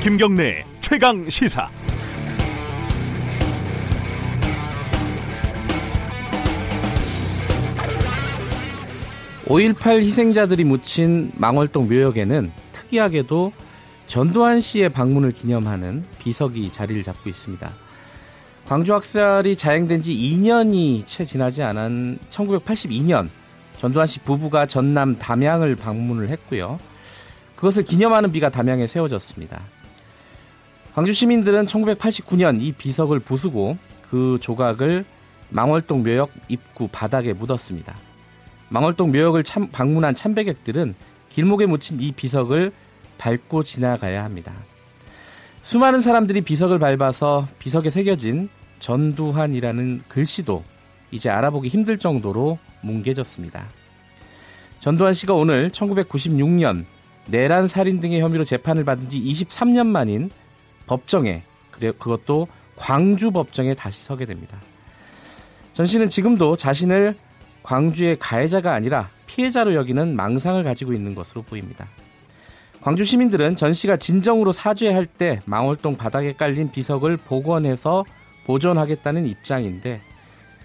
김경래 최강 시사. (5.18) 희생자들이 묻힌 망월동 묘역에는 특이하게도 전두환 씨의 방문을 기념하는 비석이 자리를 잡고 있습니다. 광주 학살이 자행된 지 2년이 채 지나지 않은 1982년 전두환 씨 부부가 전남 담양을 방문을 했고요. 그것을 기념하는 비가 담양에 세워졌습니다. 광주 시민들은 1989년 이 비석을 부수고 그 조각을 망월동 묘역 입구 바닥에 묻었습니다. 망월동 묘역을 참, 방문한 참배객들은 길목에 묻힌 이 비석을 밟고 지나가야 합니다. 수많은 사람들이 비석을 밟아서 비석에 새겨진 전두환이라는 글씨도 이제 알아보기 힘들 정도로 뭉개졌습니다. 전두환 씨가 오늘 1996년 내란 살인 등의 혐의로 재판을 받은 지 23년 만인 법정에 그래 그것도 광주 법정에 다시 서게 됩니다. 전 씨는 지금도 자신을 광주의 가해자가 아니라 피해자로 여기는 망상을 가지고 있는 것으로 보입니다. 광주 시민들은 전 씨가 진정으로 사죄할 때 망월동 바닥에 깔린 비석을 복원해서 보존하겠다는 입장인데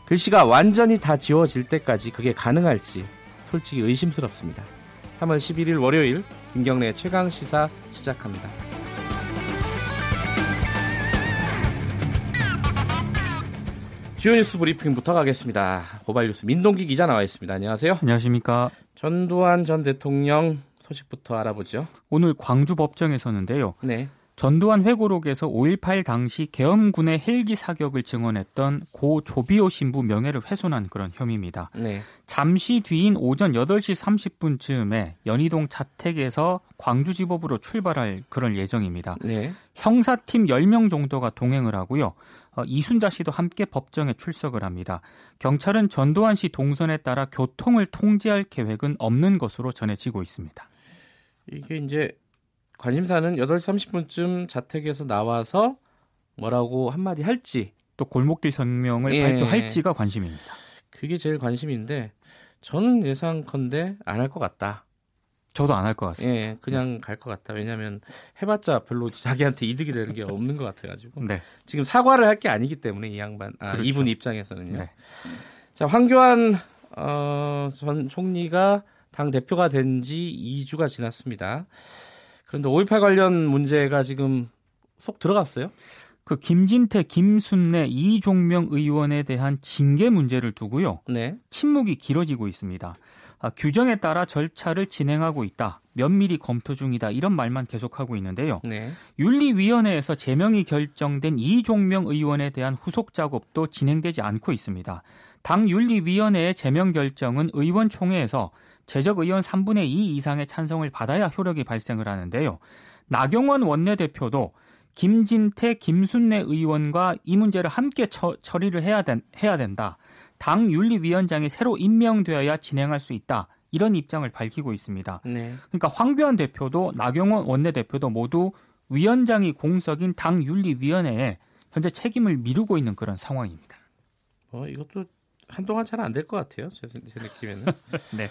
글씨가 완전히 다 지워질 때까지 그게 가능할지 솔직히 의심스럽습니다. 3월 11일 월요일 김경래 최강 시사 시작합니다. 주요 뉴스 브리핑부터 가겠습니다. 고발 뉴스 민동기 기자 나와 있습니다. 안녕하세요. 안녕하십니까. 전두환 전 대통령 소식부터 알아보죠. 오늘 광주 법정에서는데요. 네. 전두환 회고록에서 5.18 당시 계엄군의 헬기 사격을 증언했던 고 조비오 신부 명예를 훼손한 그런 혐의입니다. 네. 잠시 뒤인 오전 8시 30분쯤에 연희동 자택에서 광주지법으로 출발할 그런 예정입니다. 네. 형사팀 10명 정도가 동행을 하고요. 어, 이순자 씨도 함께 법정에 출석을 합니다. 경찰은 전두환 씨 동선에 따라 교통을 통제할 계획은 없는 것으로 전해지고 있습니다. 이게 이제 관심사는 8시 30분쯤 자택에서 나와서 뭐라고 한마디 할지 또 골목길 성명을 예. 발표할지가 관심입니다. 그게 제일 관심인데 저는 예상컨대 안 할 것 같다. 저도 안 할 것 같습니다. 예, 그냥 갈 것 같다. 왜냐하면 해봤자 별로 자기한테 이득이 되는 게 없는 것 같아가지고 네. 지금 사과를 할 게 아니기 때문에 이 양반, 아, 그렇죠. 이분 입장에서는요. 네. 자, 황교안 어, 전 총리가 당 대표가 된 지 2주가 지났습니다. 그런데 5.18 관련 문제가 지금 속 들어갔어요? 그 김진태, 김순례, 이종명 의원에 대한 징계 문제를 두고요. 네. 침묵이 길어지고 있습니다. 아, 규정에 따라 절차를 진행하고 있다. 면밀히 검토 중이다. 이런 말만 계속하고 있는데요. 네. 윤리위원회에서 제명이 결정된 이종명 의원에 대한 후속 작업도 진행되지 않고 있습니다. 당 윤리위원회의 제명 결정은 의원총회에서 재적 의원 3분의 2 이상의 찬성을 받아야 효력이 발생을 하는데요. 나경원 원내대표도 김진태, 김순례 의원과 이 문제를 함께 처, 처리를 해야, 된, 해야 된다. 당 윤리위원장이 새로 임명되어야 진행할 수 있다. 이런 입장을 밝히고 있습니다. 네. 그러니까 황교안 대표도 나경원 원내대표도 모두 위원장이 공석인 당 윤리위원회에 현재 책임을 미루고 있는 그런 상황입니다. 어, 이것도 한동안 잘 안 될 것 같아요. 제, 제 느낌에는. 네.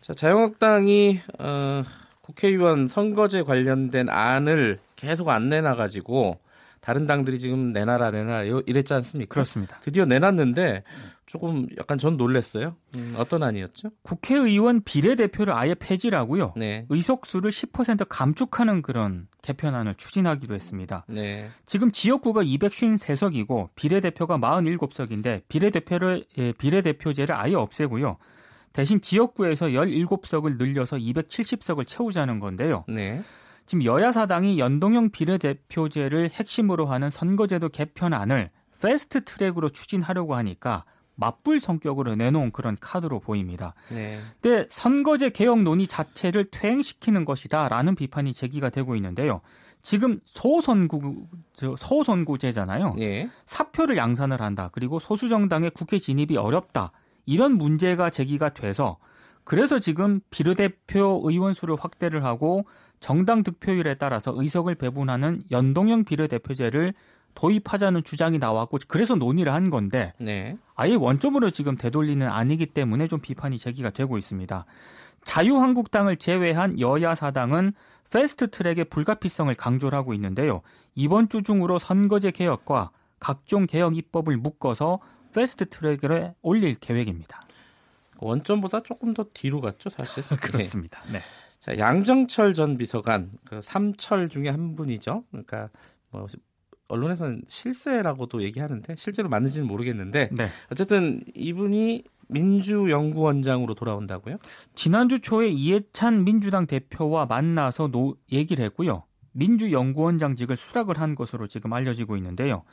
자, 자유한국당이 어, 국회의원 선거제 관련된 안을 계속 안 내놔가지고 다른 당들이 지금 내놔라 내놔라 이랬지 않습니까? 그렇습니다. 드디어 내놨는데 조금 약간 전 놀랐어요. 음, 어떤 안이었죠? 국회의원 비례대표를 아예 폐지를 하고요. 네. 의석수를 10% 감축하는 그런 개편안을 추진하기로 했습니다. 네. 지금 지역구가 253석이고 비례대표가 47석인데 비례대표를 예, 비례대표제를 아예 없애고요. 대신 지역구에서 17석을 늘려서 270석을 채우자는 건데요. 네. 지금 여야 사당이 연동형 비례대표제를 핵심으로 하는 선거제도 개편안을 패스트 트랙으로 추진하려고 하니까 맞불 성격으로 내놓은 그런 카드로 보입니다. 네. 근데 선거제 개혁 논의 자체를 퇴행시키는 것이다라는 비판이 제기가 되고 있는데요. 지금 소선구 저 소선구제잖아요. 예. 사표를 양산을 한다. 그리고 소수 정당의 국회 진입이 어렵다. 이런 문제가 제기가 돼서 그래서 지금 비례대표 의원 수를 확대를 하고 정당 득표율에 따라서 의석을 배분하는 연동형 비례대표제를 도입하자는 주장이 나왔고 그래서 논의를 한 건데 네. 아예 원점으로 지금 되돌리는 아니기 때문에 좀 비판이 제기가 되고 있습니다. 자유한국당을 제외한 여야 사당은 패스트 트랙의 불가피성을 강조를 하고 있는데요. 이번 주 중으로 선거제 개혁과 각종 개혁 입법을 묶어서 패스트 트랙에 올릴 계획입니다. 원점보다 조금 더 뒤로 갔죠, 사실. 그렇습니다. 네. 자, 양정철 전 비서관, 그 삼철 중에 한 분이죠. 그러니까 뭐 언론에서는 실세라고도 얘기하는데 실제로 맞는지는 모르겠는데 네. 어쨌든 이분이 민주연구원장으로 돌아온다고요? 지난주 초에 이해찬 민주당 대표와 만나서 노, 얘기를 했고요. 민주연구원장직을 수락을 한 것으로 지금 알려지고 있는데요.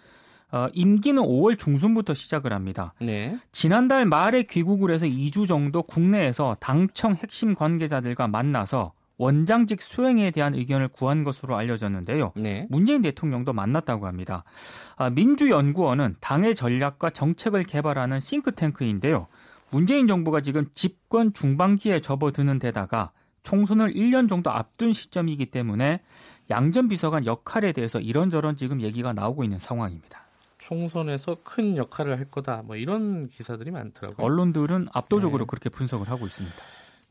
어, 임기는 5월 중순부터 시작을 합니다. 네. 지난달 말에 귀국을 해서 2주 정도 국내에서 당청 핵심 관계자들과 만나서 원장직 수행에 대한 의견을 구한 것으로 알려졌는데요. 네. 문재인 대통령도 만났다고 합니다. 아, 민주연구원은 당의 전략과 정책을 개발하는 싱크탱크인데요. 문재인 정부가 지금 집권 중반기에 접어드는 데다가 총선을 1년 정도 앞둔 시점이기 때문에 양전 비서관 역할에 대해서 이런저런 지금 얘기가 나오고 있는 상황입니다. 총선에서 큰 역할을 할 거다. 뭐 이런 기사들이 많더라고요. 언론들은 압도적으로 네. 그렇게 분석을 하고 있습니다.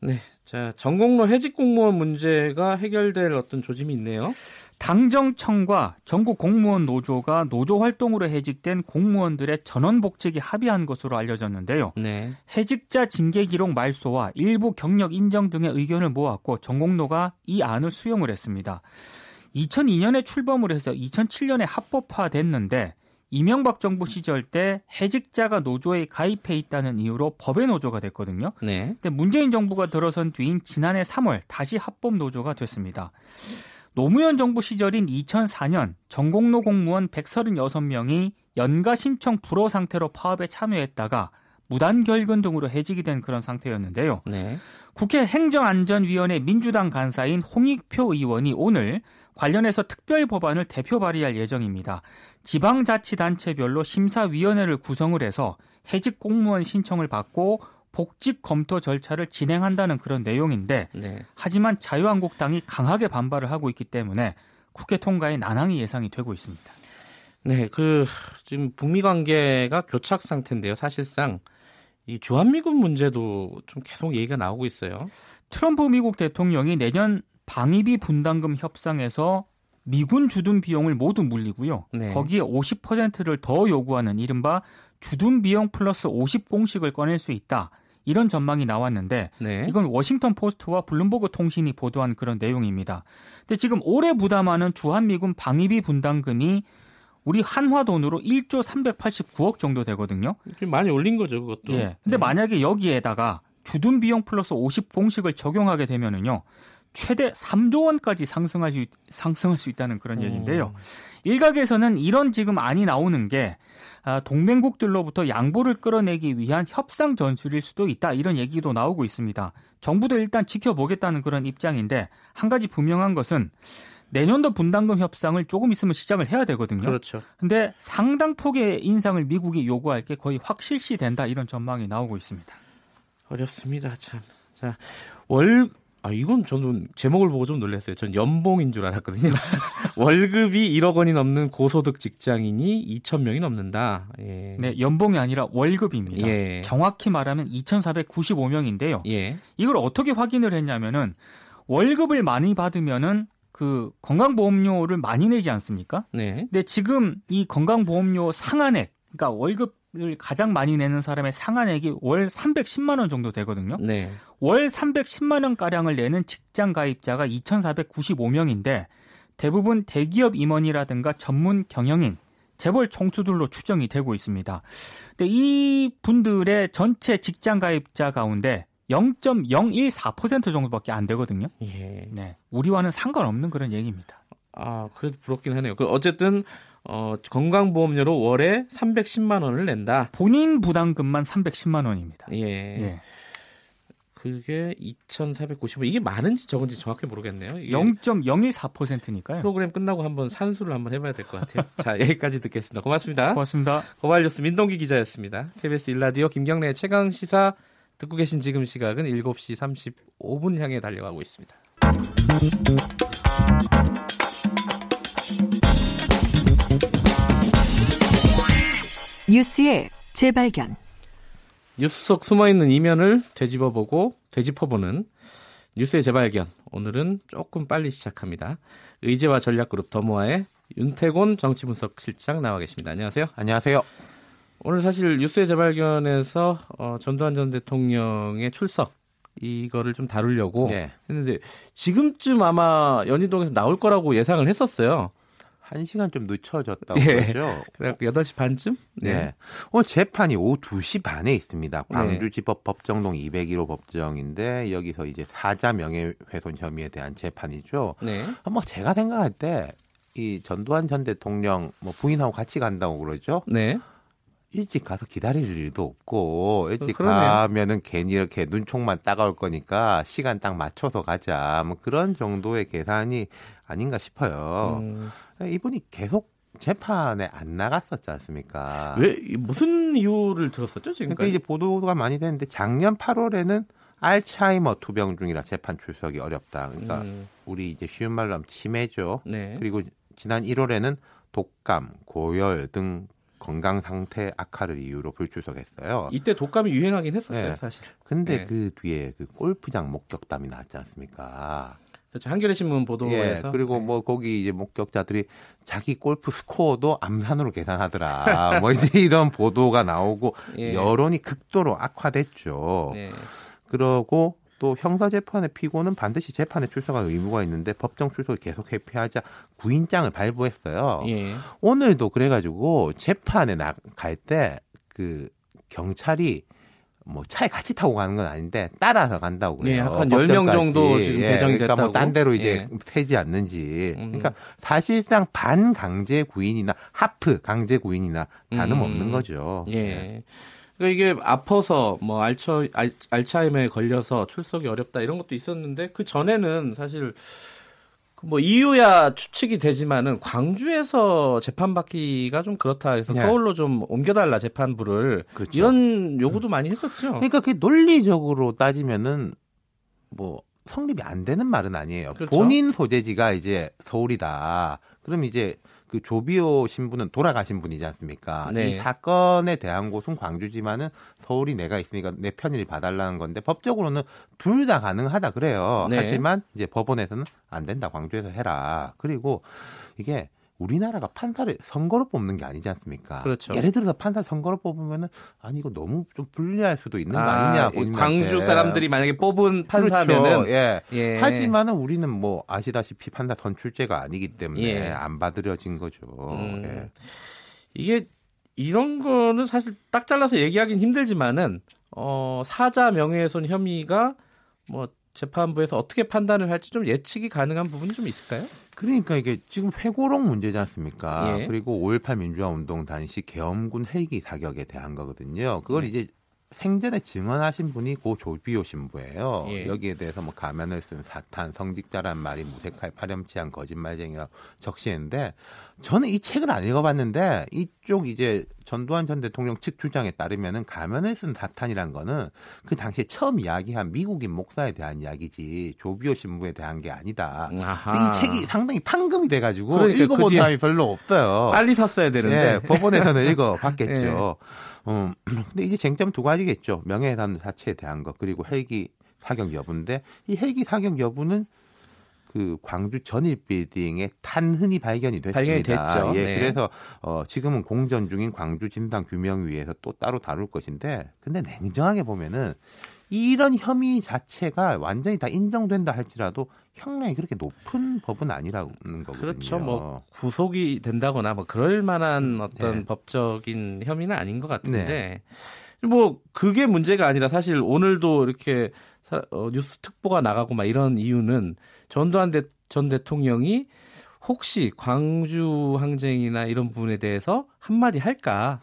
네. 자, 전공로 해직 공무원 문제가 해결될 어떤 조짐이 있네요. 당정청과 전국 공무원 노조가 노조 활동으로 해직된 공무원들의 전원 복직이 합의한 것으로 알려졌는데요. 네. 해직자 징계 기록 말소와 일부 경력 인정 등의 의견을 모았고 전공로가 이 안을 수용을 했습니다. 2002년에 출범을 해서 2007년에 합법화됐는데 이명박 정부 시절 때 해직자가 노조에 가입해 있다는 이유로 법의 노조가 됐거든요. 네. 근데 문재인 정부가 들어선 뒤인 지난해 3월 다시 합법 노조가 됐습니다. 노무현 정부 시절인 2004년 전공로 공무원 136명이 연가 신청 불허 상태로 파업에 참여했다가 무단 결근 등으로 해직이 된 그런 상태였는데요. 네. 국회 행정안전위원회 민주당 간사인 홍익표 의원이 오늘 관련해서 특별 법안을 대표 발의할 예정입니다. 지방자치단체별로 심사위원회를 구성을 해서 해직 공무원 신청을 받고 복직 검토 절차를 진행한다는 그런 내용인데 네. 하지만 자유한국당이 강하게 반발을 하고 있기 때문에 국회 통과에 난항이 예상이 되고 있습니다. 네, 그 지금 북미 관계가 교착 상태인데요. 사실상 이 주한미군 문제도 좀 계속 얘기가 나오고 있어요. 트럼프 미국 대통령이 내년 방위비 분담금 협상에서 미군 주둔 비용을 모두 물리고요. 네. 거기에 50%를 더 요구하는 이른바 주둔 비용 플러스 50 공식을 꺼낼 수 있다. 이런 전망이 나왔는데 네. 이건 워싱턴 포스트와 블룸버그 통신이 보도한 그런 내용입니다. 근데 지금 올해 부담하는 주한 미군 방위비 분담금이 우리 한화 돈으로 1조 389억 정도 되거든요. 많이 올린 거죠, 그것도. 예. 근데 네. 만약에 여기에다가 주둔 비용 플러스 50 공식을 적용하게 되면은요. 최대 3조 원까지 상승할 수, 상승할 수 있다는 그런 얘기인데요. 일각에서는 이런 지금 안이 나오는 게 아, 동맹국들로부터 양보를 끌어내기 위한 협상 전술일 수도 있다 이런 얘기도 나오고 있습니다. 정부도 일단 지켜보겠다는 그런 입장인데 한 가지 분명한 것은 내년도 분담금 협상을 조금 있으면 시작을 해야 되거든요. 그렇죠. 근데 상당 폭의 인상을 미국이 요구할 게 거의 확실시 된다 이런 전망이 나오고 있습니다. 어렵습니다, 참. 자, 월 아, 이건 저는 제목을 보고 좀 놀랐어요. 전 연봉인 줄 알았거든요. 월급이 1억 원이 넘는 고소득 직장인이 2천 명이 넘는다. 예. 네, 연봉이 아니라 월급입니다. 예. 정확히 말하면 2,495명인데요. 예. 이걸 어떻게 확인을 했냐면은 월급을 많이 받으면은 그 건강보험료를 많이 내지 않습니까? 네. 근데 지금 이 건강보험료 상한액, 그러니까 월급 을 가장 많이 내는 사람의 상한액이 월 310만 원 정도 되거든요. 네. 월 310만 원 가량을 내는 직장 가입자가 2,495명인데 대부분 대기업 임원이라든가 전문 경영인, 재벌 총수들로 추정이 되고 있습니다. 근데 이 분들의 전체 직장 가입자 가운데 0.014% 정도밖에 안 되거든요. 예. 네. 우리와는 상관없는 그런 얘기입니다. 아, 그래도 부럽긴 하네요. 그 어쨌든 어, 건강보험료로 월에 310만 원을 낸다. 본인 부담금만 310만 원입니다. 예. 예. 그게 2,490원. 이게 많은지 적은지 정확히 모르겠네요. 0.014%니까요. 프로그램 끝나고 한번 산수를 한번 해봐야 될 것 같아요. 자, 여기까지 듣겠습니다. 고맙습니다. 고맙습니다. 고발뉴스 민동기 기자였습니다. KBS 일라디오 김경래 최강 시사 듣고 계신 지금 시각은 7시 35분 향해 달려가고 있습니다. 뉴스의 재발견. 뉴스 속 숨어있는 이면을 되짚어보고 되짚어보는 뉴스의 재발견. 오늘은 조금 빨리 시작합니다. 의제와 전략그룹 더모아의 윤태곤 정치분석실장 나와 계십니다. 안녕하세요. 안녕하세요. 오늘 사실 뉴스의 재발견에서 어, 전두환 전 대통령의 출석 이거를 좀 다루려고 네. 했는데 지금쯤 아마 연희동에서 나올 거라고 예상을 했었어요. 한 시간 좀 늦춰졌다고 예. 그러죠. 그래갖고 8시 반쯤? 네. 오늘 재판이 오후 2시 반에 있습니다. 네. 광주지법 법정동 201호 법정인데 여기서 이제 사자 명예훼손 혐의에 대한 재판이죠. 네. 뭐 제가 생각할 때 이 전두환 전 대통령 뭐 부인하고 같이 간다고 그러죠. 네. 일찍 가서 기다릴 일도 없고 일찍 그러네요. 가면은 괜히 이렇게 눈총만 따가울 거니까 시간 딱 맞춰서 가자. 뭐 그런 정도의 계산이 아닌가 싶어요. 음, 이분이 계속 재판에 안 나갔었지 않습니까? 왜 이- 무슨 이유를 들었었죠 그러니까 지금까지? 이제 보도가 많이 됐는데 작년 8월에는 알츠하이머 투병 중이라 재판 출석이 어렵다. 그러니까 음, 우리 이제 쉬운 말로 하면 치매죠. 네. 그리고 지난 1월에는 독감, 고열 등 건강 상태 악화를 이유로 불출석했어요. 이때 독감이 유행하긴 했었어요 네. 사실. 근데 네. 그 뒤에 그 골프장 목격담이 나왔지 않습니까? 그렇죠. 한겨레 신문 예, 보도에서 그리고 뭐 거기 이제 목격자들이 자기 골프 스코어도 암산으로 계산하더라. 뭐 이제 이런 보도가 나오고 예. 여론이 극도로 악화됐죠. 네. 그러고 또 형사 재판의 피고는 반드시 재판에 출석할 의무가 있는데 법정 출석을 계속 회피하자 구인장을 발부했어요. 예. 오늘도 그래가지고 재판에 나갈 때 그 경찰이 뭐 차에 같이 타고 가는 건 아닌데 따라서 간다고 그래요. 예, 한 10명 정도. 지금 예, 배정이 그러니까 뭐 됐다고. 딴 데로 이제 예. 세지 않는지. 음. 그러니까 사실상 반강제 구인이나 하프 강제 구인이나 다름없는 음. 거죠. 예. 그러니까 이게 아파서 뭐 알처 알, 알츠하이머에 걸려서 출석이 어렵다 이런 것도 있었는데 그 전에는 사실 그 뭐 이유야 추측이 되지만은 광주에서 재판받기가 좀 그렇다 해서 네. 서울로 좀 옮겨달라 재판부를 그렇죠. 이런 요구도 많이 했었죠. 그러니까 그게 논리적으로 따지면은 뭐 성립이 안 되는 말은 아니에요. 그렇죠. 본인 소재지가 이제 서울이다. 그럼 이제 그 조비오 신부는 돌아가신 분이지 않습니까? 네. 이 사건에 대한 곳은 광주지만은 서울이 내가 있으니까 내 편의를 봐달라는 건데 법적으로는 둘 다 가능하다 그래요. 네. 하지만 이제 법원에서는 안 된다. 광주에서 해라. 그리고 이게 우리나라가 판사를 선거로 뽑는 게 아니지 않습니까? 그렇죠. 예를 들어서 판사 선거로 뽑으면은 아니 이거 너무 좀 불리할 수도 있는 거 아, 아니냐 이 본인한테. 광주 사람들이 만약에 뽑은 판사면은 그렇죠. 예. 예. 하지만은 우리는 뭐 아시다시피 판사 선출제가 아니기 때문에 예. 안 받으려진 거죠. 음. 예. 이게 이런 거는 사실 딱 잘라서 얘기하긴 힘들지만은 어 사자 명예훼손 혐의가 뭐 재판부에서 어떻게 판단을 할지 좀 예측이 가능한 부분이 좀 있을까요? 그러니까 이게 지금 회고록 문제지 않습니까? 예. 그리고 5.18 민주화 운동 당시 계엄군 헬기 사격에 대한 거거든요. 그걸 네. 이제 생전에 증언하신 분이 고 조비오 신부예요. 예. 여기에 대해서 뭐 가면을 쓴 사탄, 성직자란 말이 무색할 파렴치한 거짓말쟁이라고 적시했는데 저는 이 책을 안 읽어봤는데 이쪽 이제 전두환 전 대통령 측 주장에 따르면은 가면을 쓴 사탄이란 거는 그 당시에 처음 이야기한 미국인 목사에 대한 이야기지 조비오 신부에 대한 게 아니다. 이 책이 상당히 판금이 돼가지고 그러니까 그 읽어본 뒤에 사람이 별로 없어요. 빨리 샀어야 되는데 예, 법원에서는 읽어봤겠죠. 음, 근데 이제 쟁점 두 가지겠죠. 명예훼손 자체에 대한 거 그리고 헬기 사격 여부인데 이 헬기 사격 여부는 그 광주 전일 빌딩에 탄흔이 발견이 됐습니다. 발견이 됐죠. 예, 네. 그래서 어, 지금은 공전 중인 광주 진단 규명위에서 또 따로 다룰 것인데, 근데 냉정하게 보면은 이런 혐의 자체가 완전히 다 인정된다 할지라도 형량이 그렇게 높은 법은 아니라는 거거든요. 그렇죠. 뭐 구속이 된다거나 뭐 그럴 만한 어떤 네. 법적인 혐의는 아닌 것 같은데 뭐 그게 문제가 아니라 사실 오늘도 이렇게 사- 어, 뉴스 특보가 나가고 막 이런 이유는 전두환 대, 전 대통령이 혹시 광주 항쟁이나 이런 부분에 대해서 한마디 할까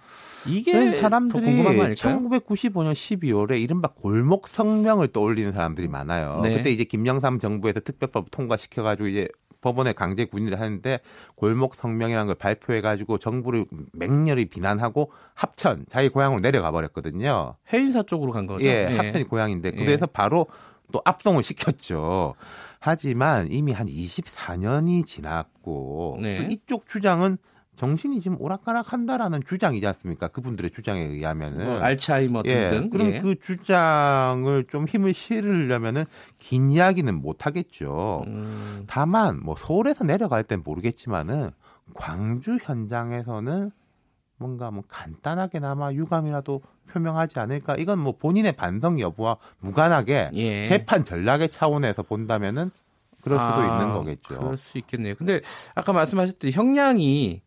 이게 사람들이 궁금한 거 아닐까요? 1995년 12월에 이른바 골목 성명을 떠올리는 사람들이 많아요. 네. 그때 이제 김영삼 정부에서 특별법 통과시켜가지고 이제 법원에 강제 군인을 하는데 골목 성명이라는 걸 발표해가지고 정부를 맹렬히 비난하고 합천 자기 고향으로 내려가 버렸거든요. 해인사 쪽으로 간 거죠. 예, 예. 합천이 고향인데 예. 그래서 바로 또 압송을 시켰죠. 하지만 이미 한 24년이 지났고 네. 또 이쪽 주장은 정신이 지금 오락가락한다라는 주장이지 않습니까? 그분들의 주장에 의하면은 뭐 알츠하이머 예, 등등. 그럼 예. 그 주장을 좀 힘을 실으려면은 긴 이야기는 못 하겠죠. 음, 다만 뭐 서울에서 내려갈 땐 모르겠지만은 광주 현장에서는 뭔가 뭐 간단하게나마 유감이라도 표명하지 않을까? 이건 뭐 본인의 반성 여부와 무관하게 예. 재판 전략의 차원에서 본다면은 그럴 수도 아, 있는 거겠죠. 그럴 수 있겠네요. 근데 아까 말씀하셨듯이 형량이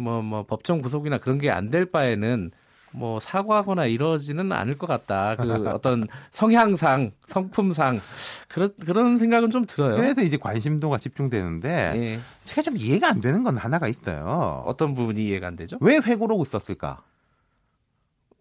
뭐, 뭐 법정 구속이나 그런 게 안 될 바에는 뭐 사과하거나 이러지는 않을 것 같다. 그 어떤 성향상, 성품상 그런 그런 생각은 좀 들어요. 그래서 이제 관심도가 집중되는데 예. 제가 좀 이해가 안 되는 건 하나가 있어요. 어떤 부분이 이해가 안 되죠? 왜 회고록을 썼을까?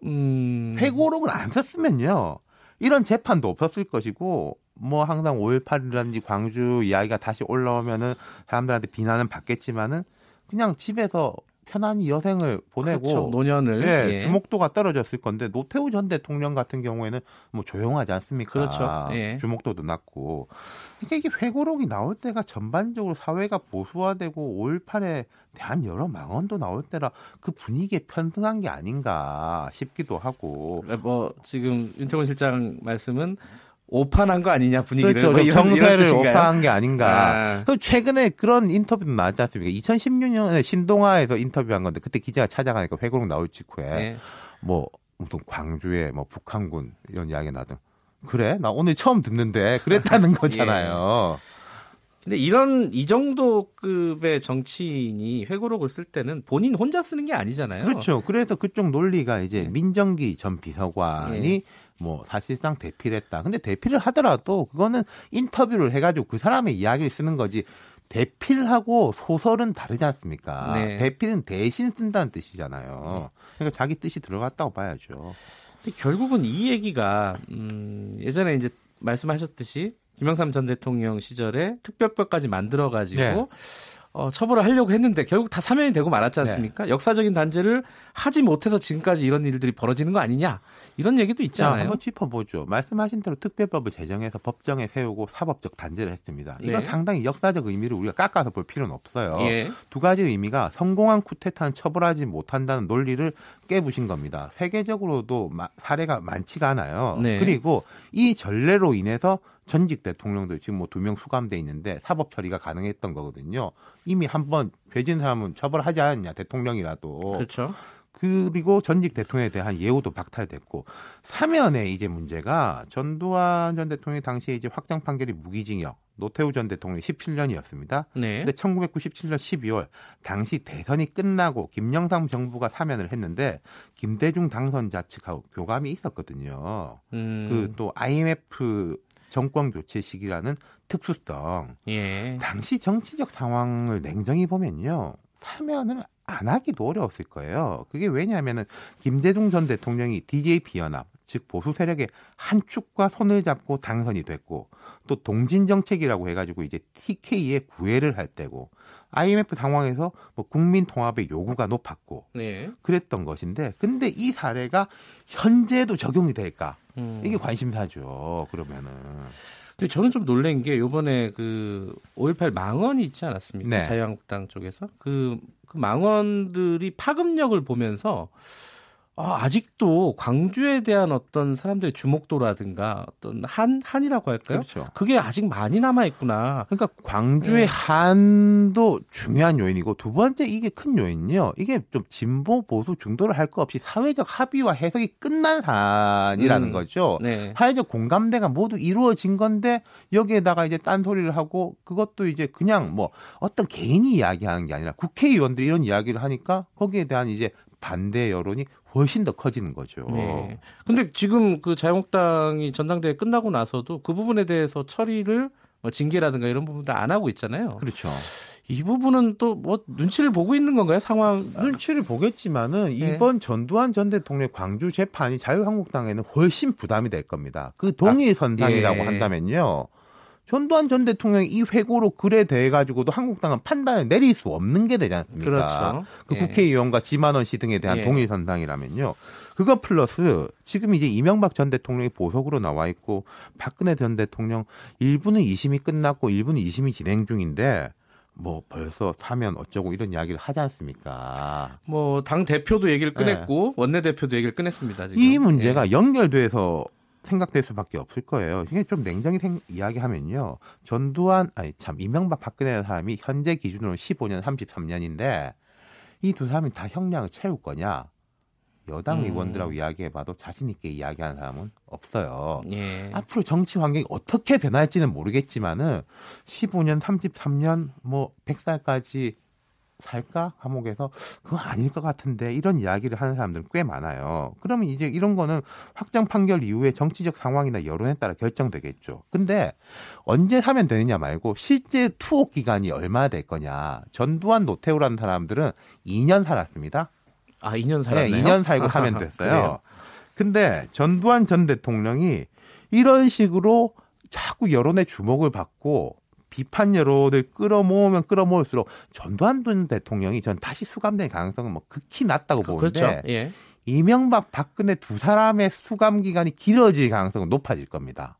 음. 회고록을 안 썼으면요. 이런 재판도 없었을 것이고 뭐 항상 5.18이라든지 광주 이야기가 다시 올라오면은 사람들한테 비난은 받겠지만은 그냥 집에서 편안히 여생을 보내고 그렇죠. 노년을 예, 예. 주목도가 떨어졌을 건데 노태우 전 대통령 같은 경우에는 뭐 조용하지 않습니까? 그렇죠. 예. 주목도도 낮고. 그러니까 이게 회고록이 나올 때가 전반적으로 사회가 보수화되고 5.18에 대한 여러 망언도 나올 때라 그 분위기에 편승한 게 아닌가 싶기도 하고. 뭐 지금 윤태곤 실장 말씀은 오판한 거 아니냐 분위기를 그렇죠. 뭐좀 이런, 이런 정세를 뜻인가요? 오파한 게 아닌가. 아. 그 최근에 그런 인터뷰도 나왔지 않습니까? 2016년에 신동아에서 인터뷰한 건데 그때 기자가 찾아가니까 회고록 나올 직후에 예. 뭐 무슨 광주에 뭐 북한군 이런 이야기 나든 그래 나 오늘 처음 듣는데 그랬다는 거잖아요. 근데 이런 이 정도 급의 정치인이 회고록을 쓸 때는 본인 혼자 쓰는 게 아니잖아요. 그렇죠. 그래서 그쪽 논리가 이제 네. 민정기 전 비서관이 예. 뭐 사실상 대피를 했다. 근데 대피를 하더라도 그거는 인터뷰를 해가지고 그 사람의 이야기를 쓰는 거지. 대필하고 소설은 다르지 않습니까? 네. 대필은 대신 쓴다는 뜻이잖아요. 그러니까 자기 뜻이 들어갔다고 봐야죠. 근데 결국은 이 얘기가 음, 예전에 이제 말씀하셨듯이 김영삼 전 대통령 시절에 특별법까지 만들어 가지고 네. 어, 처벌을 하려고 했는데 결국 다 사면이 되고 말았지 않습니까? 네. 역사적인 단죄를 하지 못해서 지금까지 이런 일들이 벌어지는 거 아니냐 이런 얘기도 자, 있잖아요. 한번 짚어보죠. 말씀하신 대로 특별법을 제정해서 법정에 세우고 사법적 단죄를 했습니다. 이건 네. 상당히 역사적 의미를 우리가 깎아서 볼 필요는 없어요. 예. 두 가지 의미가 성공한 쿠데타는 처벌하지 못한다는 논리를 깨부신 겁니다. 세계적으로도 마- 사례가 많지가 않아요. 네. 그리고 이 전례로 인해서 전직 대통령도 지금 뭐 두 명 수감돼 있는데 사법 처리가 가능했던 거거든요. 이미 한번 죄진 사람은 처벌하지 않았냐 대통령이라도 그렇죠. 그리고 전직 대통령에 대한 예우도 박탈됐고 사면의 이제 문제가 전두환 전 대통령이 당시에 이제 확정 판결이 무기징역, 노태우 전 대통령이 17년이었습니다. 네. 근데 1997년 12월 당시 대선이 끝나고 김영삼 정부가 사면을 했는데 김대중 당선자 측하고 교감이 있었거든요. 음, 그또 IMF 정권 교체 시기라는 특수성. 예. 당시 정치적 상황을 냉정히 보면요. 사면을 안 하기도 어려웠을 거예요. 그게 왜냐하면은 김대중 전 대통령이 DJ 비연합, 즉 보수 세력의 한 축과 손을 잡고 당선이 됐고 또 동진 정책이라고 해가지고 이제 TK의 구애를 할 때고 IMF 상황에서 뭐 국민 통합의 요구가 높았고 네. 그랬던 것인데 근데 이 사례가 현재도 적용이 될까? 음. 이게 관심사죠. 그러면은 근데 저는 좀 놀란 게 요번에 그 5.18 망언이 있지 않았습니까? 네. 자유한국당 쪽에서 그, 그 망언들이 파급력을 보면서 아, 아직도 광주에 대한 어떤 사람들의 주목도라든가 어떤 한 한이라고 할까요? 그렇죠. 그게 아직 많이 남아 있구나. 그러니까 광주의 네. 한도 중요한 요인이고 두 번째 이게 큰 요인이요. 이게 좀 진보 보수 중도를 할 거 없이 사회적 합의와 해석이 끝난 사안이라는 음. 거죠. 네. 사회적 공감대가 모두 이루어진 건데 여기에다가 이제 딴소리를 하고 그것도 이제 그냥 뭐 어떤 개인이 이야기하는 게 아니라 국회의원들이 이런 이야기를 하니까 거기에 대한 이제 반대 여론이 훨씬 더 커지는 거죠. 네. 근데 지금 그 자유한국당이 전당대회 끝나고 나서도 그 부분에 대해서 처리를 뭐 징계라든가 이런 부분도 안 하고 있잖아요. 그렇죠. 이 부분은 또 뭐 눈치를 보고 있는 건가요? 상황 눈치를 보겠지만은 네. 이번 전두환 전 대통령 광주 재판이 자유한국당에는 훨씬 부담이 될 겁니다. 그 동일 선상이라고 예. 한다면요. 전두환 전 대통령이 이 회고로 글에 대해 가지고도 한국당은 판단을 내릴 수 없는 게 되지 않습니까? 그렇죠. 그 예. 국회의원과 지만원 씨 등에 대한 예. 동일 선상이라면요. 그거 플러스 지금 이제 이명박 전 대통령이 보석으로 나와 있고 박근혜 전 대통령 일부는 2심이 끝났고 일부는 2심이 진행 중인데 뭐 벌써 사면 어쩌고 이런 이야기를 하지 않습니까? 뭐 당 대표도 얘기를 꺼냈고 네. 원내 대표도 얘기를 꺼냈습니다. 지금. 이 문제가 예. 연결돼서 생각될 수밖에 없을 거예요. 이게 좀 냉정히 생, 이야기하면요. 전두환 아니 참 이명박 박근혜 사람이 현재 기준으로 15년 33년인데 이 두 사람이 다 형량을 채울 거냐? 여당 음. 의원들하고 이야기해봐도 자신 있게 이야기하는 사람은 없어요. 예. 앞으로 정치 환경이 어떻게 변할지는 모르겠지만은 15년, 33년, 뭐 100살까지 살까 감옥에서 그거 아닐 것 같은데 이런 이야기를 하는 사람들은 꽤 많아요. 그러면 이제 이런 거는 확정 판결 이후에 정치적 상황이나 여론에 따라 결정되겠죠. 근데 언제 사면 되느냐 말고 실제 투옥 기간이 얼마나 될 거냐. 전두환 노태우라는 사람들은 2년 살았습니다. 아, 2년 살았네요. 네, 2년 살고 사면 됐어요. 근데 전두환 전 대통령이 이런 식으로 자꾸 여론의 주목을 받고 비판 여론을 끌어모으면 끌어모을수록 전두환 전 대통령이 전 다시 수감될 가능성은 뭐 극히 낮다고 그, 보는데 그렇죠. 예. 이명박 박근혜 두 사람의 수감 기간이 길어질 가능성은 높아질 겁니다.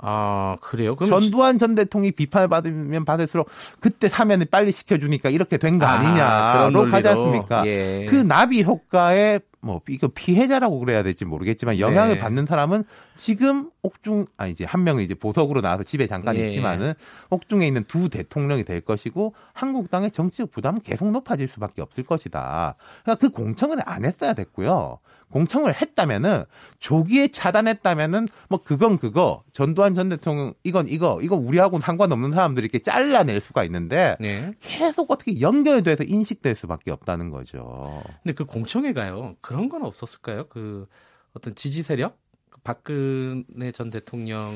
아 그래요? 전두환 전 대통령이 비판을 받으면 받을수록 그때 사면을 빨리 시켜주니까 이렇게 된 거 아, 아니냐로 아, 가지 않습니까? 예. 그 나비 효과에 뭐 이거 피해자라고 그래야 될지 모르겠지만 영향을 네. 받는 사람은 지금 옥중 아 이제 한 명은 이제 보석으로 나와서 집에 잠깐 예. 있지만은 옥중에 있는 두 대통령이 될 것이고 한국당의 정치적 부담은 계속 높아질 수밖에 없을 것이다. 그러니까 그 공청을 안 했어야 됐고요. 공청을 했다면은 조기에 차단했다면은 뭐 그건 그거 전두환 전 대통령 이건 이거 이거 우리하고는 상관없는 사람들이 이렇게 잘라낼 수가 있는데 네. 계속 어떻게 연결돼서 인식될 수밖에 없다는 거죠. 근데 그 공청회가요 그런 건 없었을까요? 그 어떤 지지 세력 박근혜 전 대통령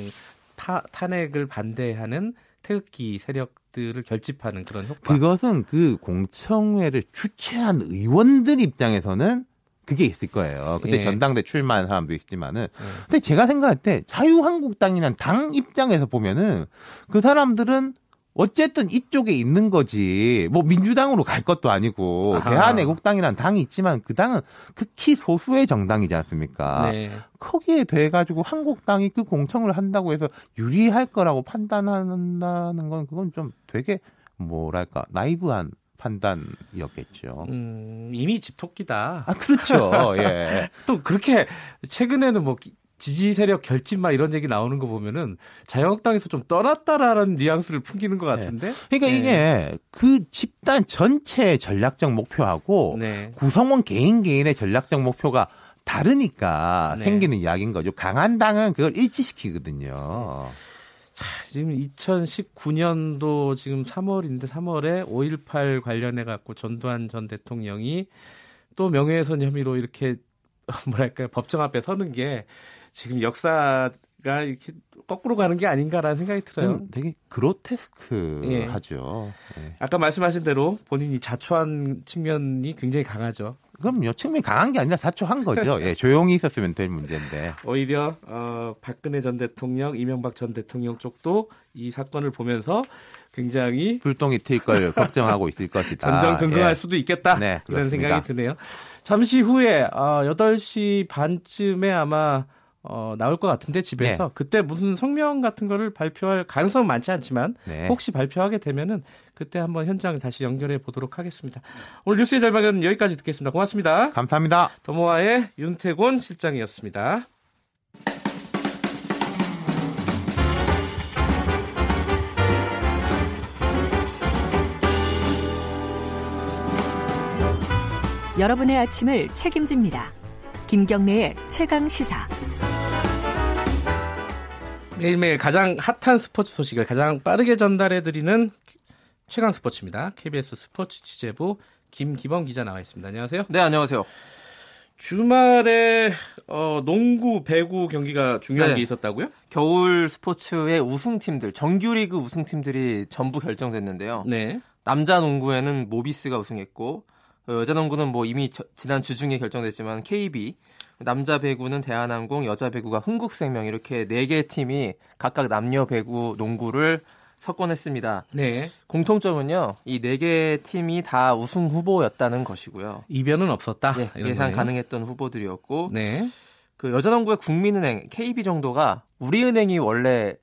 타, 탄핵을 반대하는 태극기 세력들을 결집하는 그런 효과. 그것은 그 공청회를 주최한 의원들 입장에서는 그게 있을 거예요. 근데 예. 전당대 출마한 사람도 있지만은. 예. 근데 제가 생각할 때 자유한국당이란 당 입장에서 보면은 그 사람들은 어쨌든 이쪽에 있는 거지. 뭐 민주당으로 갈 것도 아니고 아하. 대한애국당이란 당이 있지만 그 당은 극히 소수의 정당이지 않습니까? 네. 거기에 대해 가지고 한국당이 그 공청을 한다고 해서 유리할 거라고 판단한다는 건 그건 좀 되게 뭐랄까 나이브한 판단이었겠죠. 음, 이미 집토끼다. 아, 그렇죠. 예. 또 그렇게 최근에는 뭐 지지 세력 결집 막 이런 얘기 나오는 거 보면은 자유한국당에서 좀 떠났다라는 뉘앙스를 풍기는 것 같은데. 네. 그러니까 네. 이게 그 집단 전체의 전략적 목표하고 네. 구성원 개인 개인의 전략적 목표가 다르니까 네. 생기는 이야기인 거죠. 강한 당은 그걸 일치시키거든요. 자, 지금 2019년도 지금 3월인데 3월에 5.18 관련해 갖고 전두환 전 대통령이 또 명예훼손 혐의로 이렇게 뭐랄까요 법정 앞에 서는 게 지금 역사가 이렇게 거꾸로 가는 게 아닌가라는 생각이 들어요. 음, 되게 그로테스크하죠. 예. 예. 아까 말씀하신 대로 본인이 자초한 측면이 굉장히 강하죠. 그럼요. 측면이 강한 게 아니라 자초한 거죠. 예, 조용히 있었으면 될 문제인데. 오히려 어, 박근혜 전 대통령, 이명박 전 대통령 쪽도 이 사건을 보면서 굉장히 불똥이 튈 걸 걱정하고 있을 것이다. 전전긍긍할 예. 수도 있겠다. 네, 이런 생각이 드네요. 잠시 후에 어, 8시 반쯤에 아마 어, 나올 것 같은데 집에서 네. 그때 무슨 성명 같은 거를 발표할 가능성은 많지 않지만 네. 혹시 발표하게 되면은 그때 한번 현장 다시 연결해 보도록 하겠습니다. 오늘 뉴스의 절반은 여기까지 듣겠습니다. 고맙습니다. 감사합니다. 더모아의 윤태곤 실장이었습니다. 여러분의 아침을 책임집니다. 김경래의 최강 시사. 매일매일 가장 핫한 스포츠 소식을 가장 빠르게 전달해드리는 최강 스포츠입니다. KBS 스포츠 취재부 김기범 기자 나와 있습니다. 안녕하세요. 네, 안녕하세요. 주말에 어, 농구, 배구 경기가 중요한 네. 게 있었다고요? 겨울 스포츠의 우승팀들, 정규리그 우승팀들이 전부 결정됐는데요. 네. 남자 농구에는 모비스가 우승했고 어, 여자 농구는 뭐 이미 저, 지난 주중에 결정됐지만 KB, 남자 배구는 대한항공, 여자 배구가 흥국생명 이렇게 네 개 팀이 각각 남녀 배구 농구를 석권했습니다. 네. 공통점은요, 이 네 개 팀이 다 우승 후보였다는 것이고요. 이변은 없었다. 네, 예상 거예요? 가능했던 후보들이었고, 네. 그 여자농구의 국민은행 KB 정도가 우리은행이 원래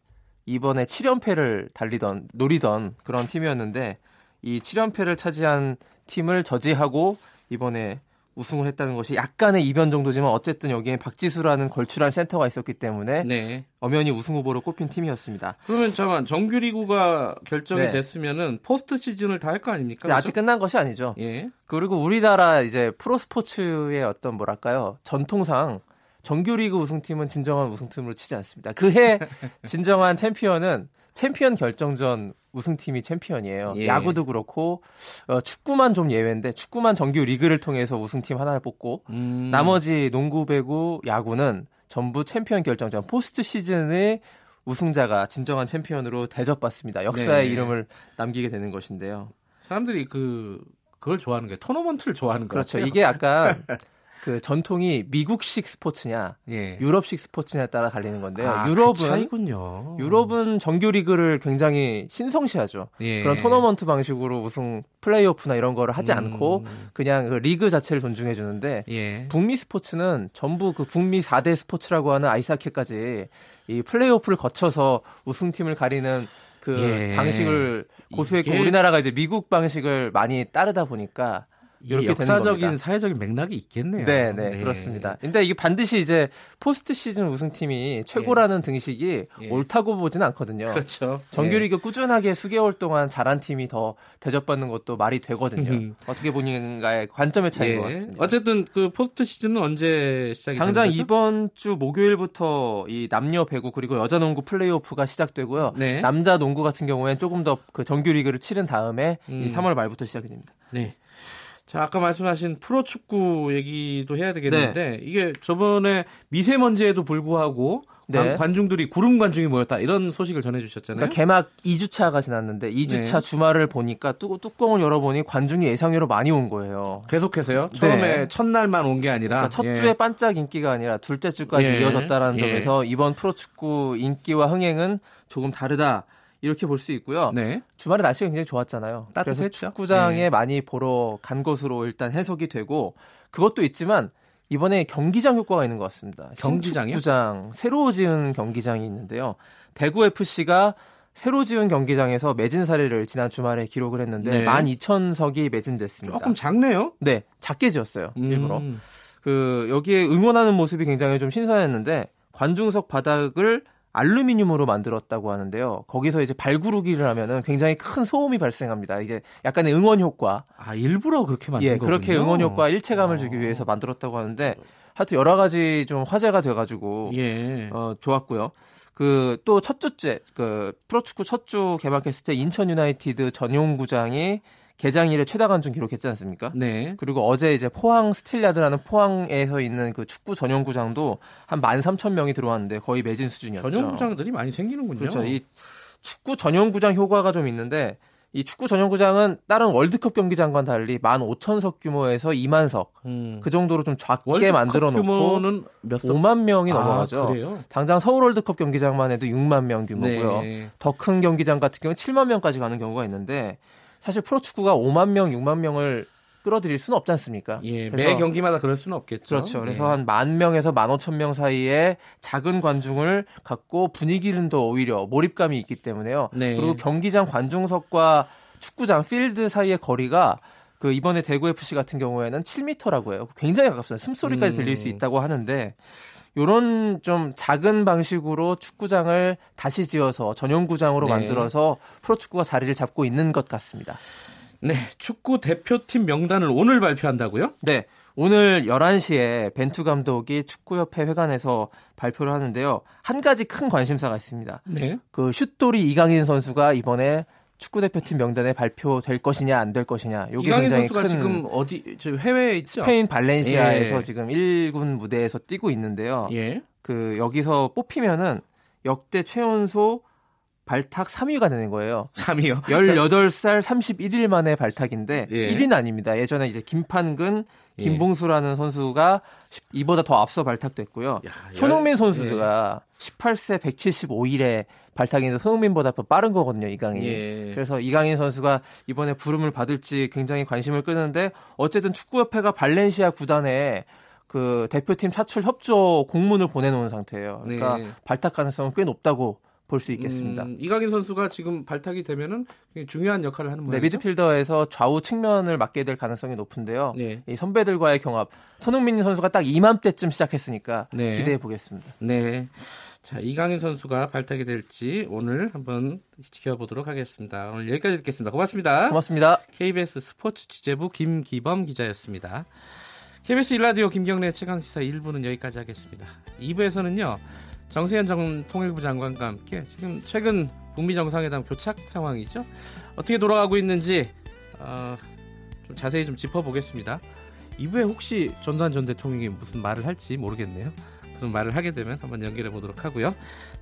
이번에 7연패를 달리던 노리던 그런 팀이었는데 이 7연패를 차지한 팀을 저지하고 이번에 우승을 했다는 것이 약간의 이변 정도지만 어쨌든 여기에 박지수라는 걸출한 센터가 있었기 때문에 네. 엄연히 우승 후보로 꼽힌 팀이었습니다. 그러면 잠깐 정규리그가 결정이 네. 됐으면은 포스트 시즌을 다 할 거 아닙니까? 그렇죠? 아직 끝난 것이 아니죠. 예. 그리고 우리나라 이제 프로 스포츠의 어떤 뭐랄까요 전통상 정규리그 우승팀은 진정한 우승팀으로 치지 않습니다. 그해 진정한 챔피언은 챔피언 결정전 우승팀이 챔피언이에요. 예. 야구도 그렇고 어, 축구만 좀 예외인데 축구만 정규 리그를 통해서 우승팀 하나를 뽑고 음. 나머지 농구, 배구, 야구는 전부 챔피언 결정전 포스트 시즌의 우승자가 진정한 챔피언으로 대접받습니다. 역사의 네. 이름을 남기게 되는 것인데요. 사람들이 그 그걸 좋아하는 게 토너먼트를 좋아하는 거죠. 그렇죠. 이게 약간 그 전통이 미국식 스포츠냐, 예. 유럽식 스포츠냐에 따라 달리는 건데요. 아, 그 유럽은 그 차이군요. 유럽은 정규 리그를 굉장히 신성시하죠. 예. 그런 토너먼트 방식으로 우승 플레이오프나 이런 거를 하지 음. 않고 그냥 그 리그 자체를 존중해 주는데 예. 북미 스포츠는 전부 그 북미 4대 스포츠라고 하는 아이스하키까지 이 플레이오프를 거쳐서 우승팀을 가리는 그 예. 방식을 고수했고 우리나라가 이제 미국 방식을 많이 따르다 보니까 이렇게 역사적인 사회적인 맥락이 있겠네요. 네, 네, 네, 그렇습니다. 근데 이게 반드시 이제 포스트 시즌 우승팀이 최고라는 예. 등식이 예. 옳다고 보지는 않거든요. 그렇죠. 정규리그 예. 꾸준하게 수개월 동안 잘한 팀이 더 대접받는 것도 말이 되거든요. 어떻게 보는가의 관점의 차이인 것 예. 같습니다. 어쨌든 그 포스트 시즌은 언제 시작이 당장 되는 거죠? 이번 주 목요일부터 이 남녀 배구 그리고 여자 농구 플레이오프가 시작되고요. 네. 남자 농구 같은 경우에는 조금 더 그 정규리그를 치른 다음에 음. 이 3월 말부터 시작이 됩니다. 네. 자, 아까 말씀하신 프로축구 얘기도 해야 되겠는데 네. 이게 저번에 미세먼지에도 불구하고 네. 관중들이 구름 관중이 모였다 이런 소식을 전해주셨잖아요. 그러니까 개막 2주차가 지났는데 2주차 네. 주말을 보니까 뚜, 뚜껑을 열어보니 관중이 예상외로 많이 온 거예요. 계속해서요? 처음에 네. 첫날만 온 게 아니라 그러니까 첫 예. 주에 반짝 인기가 아니라 둘째 주까지 예. 이어졌다라는 예. 점에서 이번 프로축구 인기와 흥행은 조금 다르다. 이렇게 볼 수 있고요. 네. 주말에 날씨가 굉장히 좋았잖아요. 따뜻했죠. 축구장에 네. 많이 보러 간 것으로 일단 해석이 되고 그것도 있지만 이번에 경기장 효과가 있는 것 같습니다. 경기장이요? 축구장 새로 지은 경기장이 있는데요. 대구 FC가 새로 지은 경기장에서 매진 사례를 지난 주말에 기록을 했는데 네. 12,000석이 매진됐습니다. 조금 작네요. 네, 작게 지었어요. 음. 일부러. 그 여기에 응원하는 모습이 굉장히 좀 신선했는데 관중석 바닥을 알루미늄으로 만들었다고 하는데요. 거기서 이제 발구르기를 하면은 굉장히 큰 소음이 발생합니다. 이게 약간의 응원 효과. 아, 일부러 그렇게 만든 예, 거군요. 그렇게 응원 효과 일체감을 주기 어. 위해서 만들었다고 하는데 하여튼 여러 가지 좀 화제가 돼 가지고 예. 어, 좋았고요. 그 또 첫 주째 그 프로축구 첫 주 개막했을 때 인천 유나이티드 전용 구장이 개장 일에 최다 관중 기록했지 않습니까? 네. 그리고 어제 이제 포항 스틸야드라는 포항에서 있는 그 축구 전용구장도 한 13,000명이 들어왔는데 거의 매진 수준이었죠. 전용구장들이 많이 생기는군요. 그렇죠. 이 축구 전용구장 효과가 좀 있는데 이 축구 전용구장은 다른 월드컵 경기장과는 달리 15,000석 규모에서 2만석 음. 그 정도로 좀 작게 만들어 놓고 규모는 몇 5만 명이 아, 넘어가죠. 그래요? 당장 서울 월드컵 경기장만 해도 6만 명 규모고요. 네. 더큰 경기장 같은 경우는 7만 명까지 가는 경우가 있는데 사실 프로축구가 5만 명, 6만 명을 끌어들일 수는 없지 않습니까? 예, 매 경기마다 그럴 수는 없겠죠. 그렇죠. 그래서 예. 한만 명에서 만 오천 명 사이에 작은 관중을 갖고 분위기는 더 오히려 몰입감이 있기 때문에요. 네. 그리고 경기장 관중석과 축구장 필드 사이의 거리가 그 이번에 대구 FC 같은 경우에는 7m라고 해요. 굉장히 가깝습니다. 숨소리까지 들릴 수 음. 있다고 하는데 요런 좀 작은 방식으로 축구장을 다시 지어서 전용구장으로 네. 만들어서 프로축구가 자리를 잡고 있는 것 같습니다. 네, 축구 대표팀 명단을 오늘 발표한다고요? 네. 오늘 11시에 벤투 감독이 축구협회 회관에서 발표를 하는데요. 한 가지 큰 관심사가 있습니다. 네. 그 슛돌이 이강인 선수가 이번에 축구 대표팀 명단에 발표될 것이냐 안 될 것이냐. 요게 굉장히 선수가 큰 지금 어디 저 해외에 있죠. 스페인 발렌시아에서 예. 지금 1군 무대에서 뛰고 있는데요. 예. 그 여기서 뽑히면은 역대 최연소 발탁 3위가 되는 거예요. 3위요? 18살 31일 만에 발탁인데 예. 1위는 아닙니다. 예전에 이제 김판근, 예. 김봉수라는 선수가 이보다 더 앞서 발탁됐고요. 야, 손흥민 선수가 예. 18세 175일에 발탁인데 손흥민보다 더 빠른 거거든요, 이강인이. 예. 그래서 이강인 선수가 이번에 부름을 받을지 굉장히 관심을 끄는데 어쨌든 축구협회가 발렌시아 구단에 그 대표팀 차출 협조 공문을 보내놓은 상태예요. 그러니까 네. 발탁 가능성은 꽤 높다고 볼수 있겠습니다. 음, 이강인 선수가 지금 발탁이 되면은 중요한 역할을 하는 거예요. 네, 미드필더에서 좌우 측면을 맡게 될 가능성이 높은데요. 네. 이 선배들과의 경합. 손흥민 선수가 딱 이맘때쯤 시작했으니까 네. 기대해 보겠습니다. 네. 자, 이강인 선수가 발탁이 될지 오늘 한번 지켜보도록 하겠습니다. 오늘 여기까지 듣겠습니다. 고맙습니다. 고맙습니다. KBS 스포츠 취재부 김기범 기자였습니다. KBS 일라디오 김경래 최강시사 1부는 여기까지 하겠습니다. 2부에서는요. 정세현 전 통일부 장관과 함께 지금 최근 북미 정상회담 교착 상황이죠. 어떻게 돌아가고 있는지 어, 좀 자세히 좀 짚어보겠습니다. 2부에 혹시 전두환 전 대통령이 무슨 말을 할지 모르겠네요. 그런 말을 하게 되면 한번 연결해 보도록 하고요.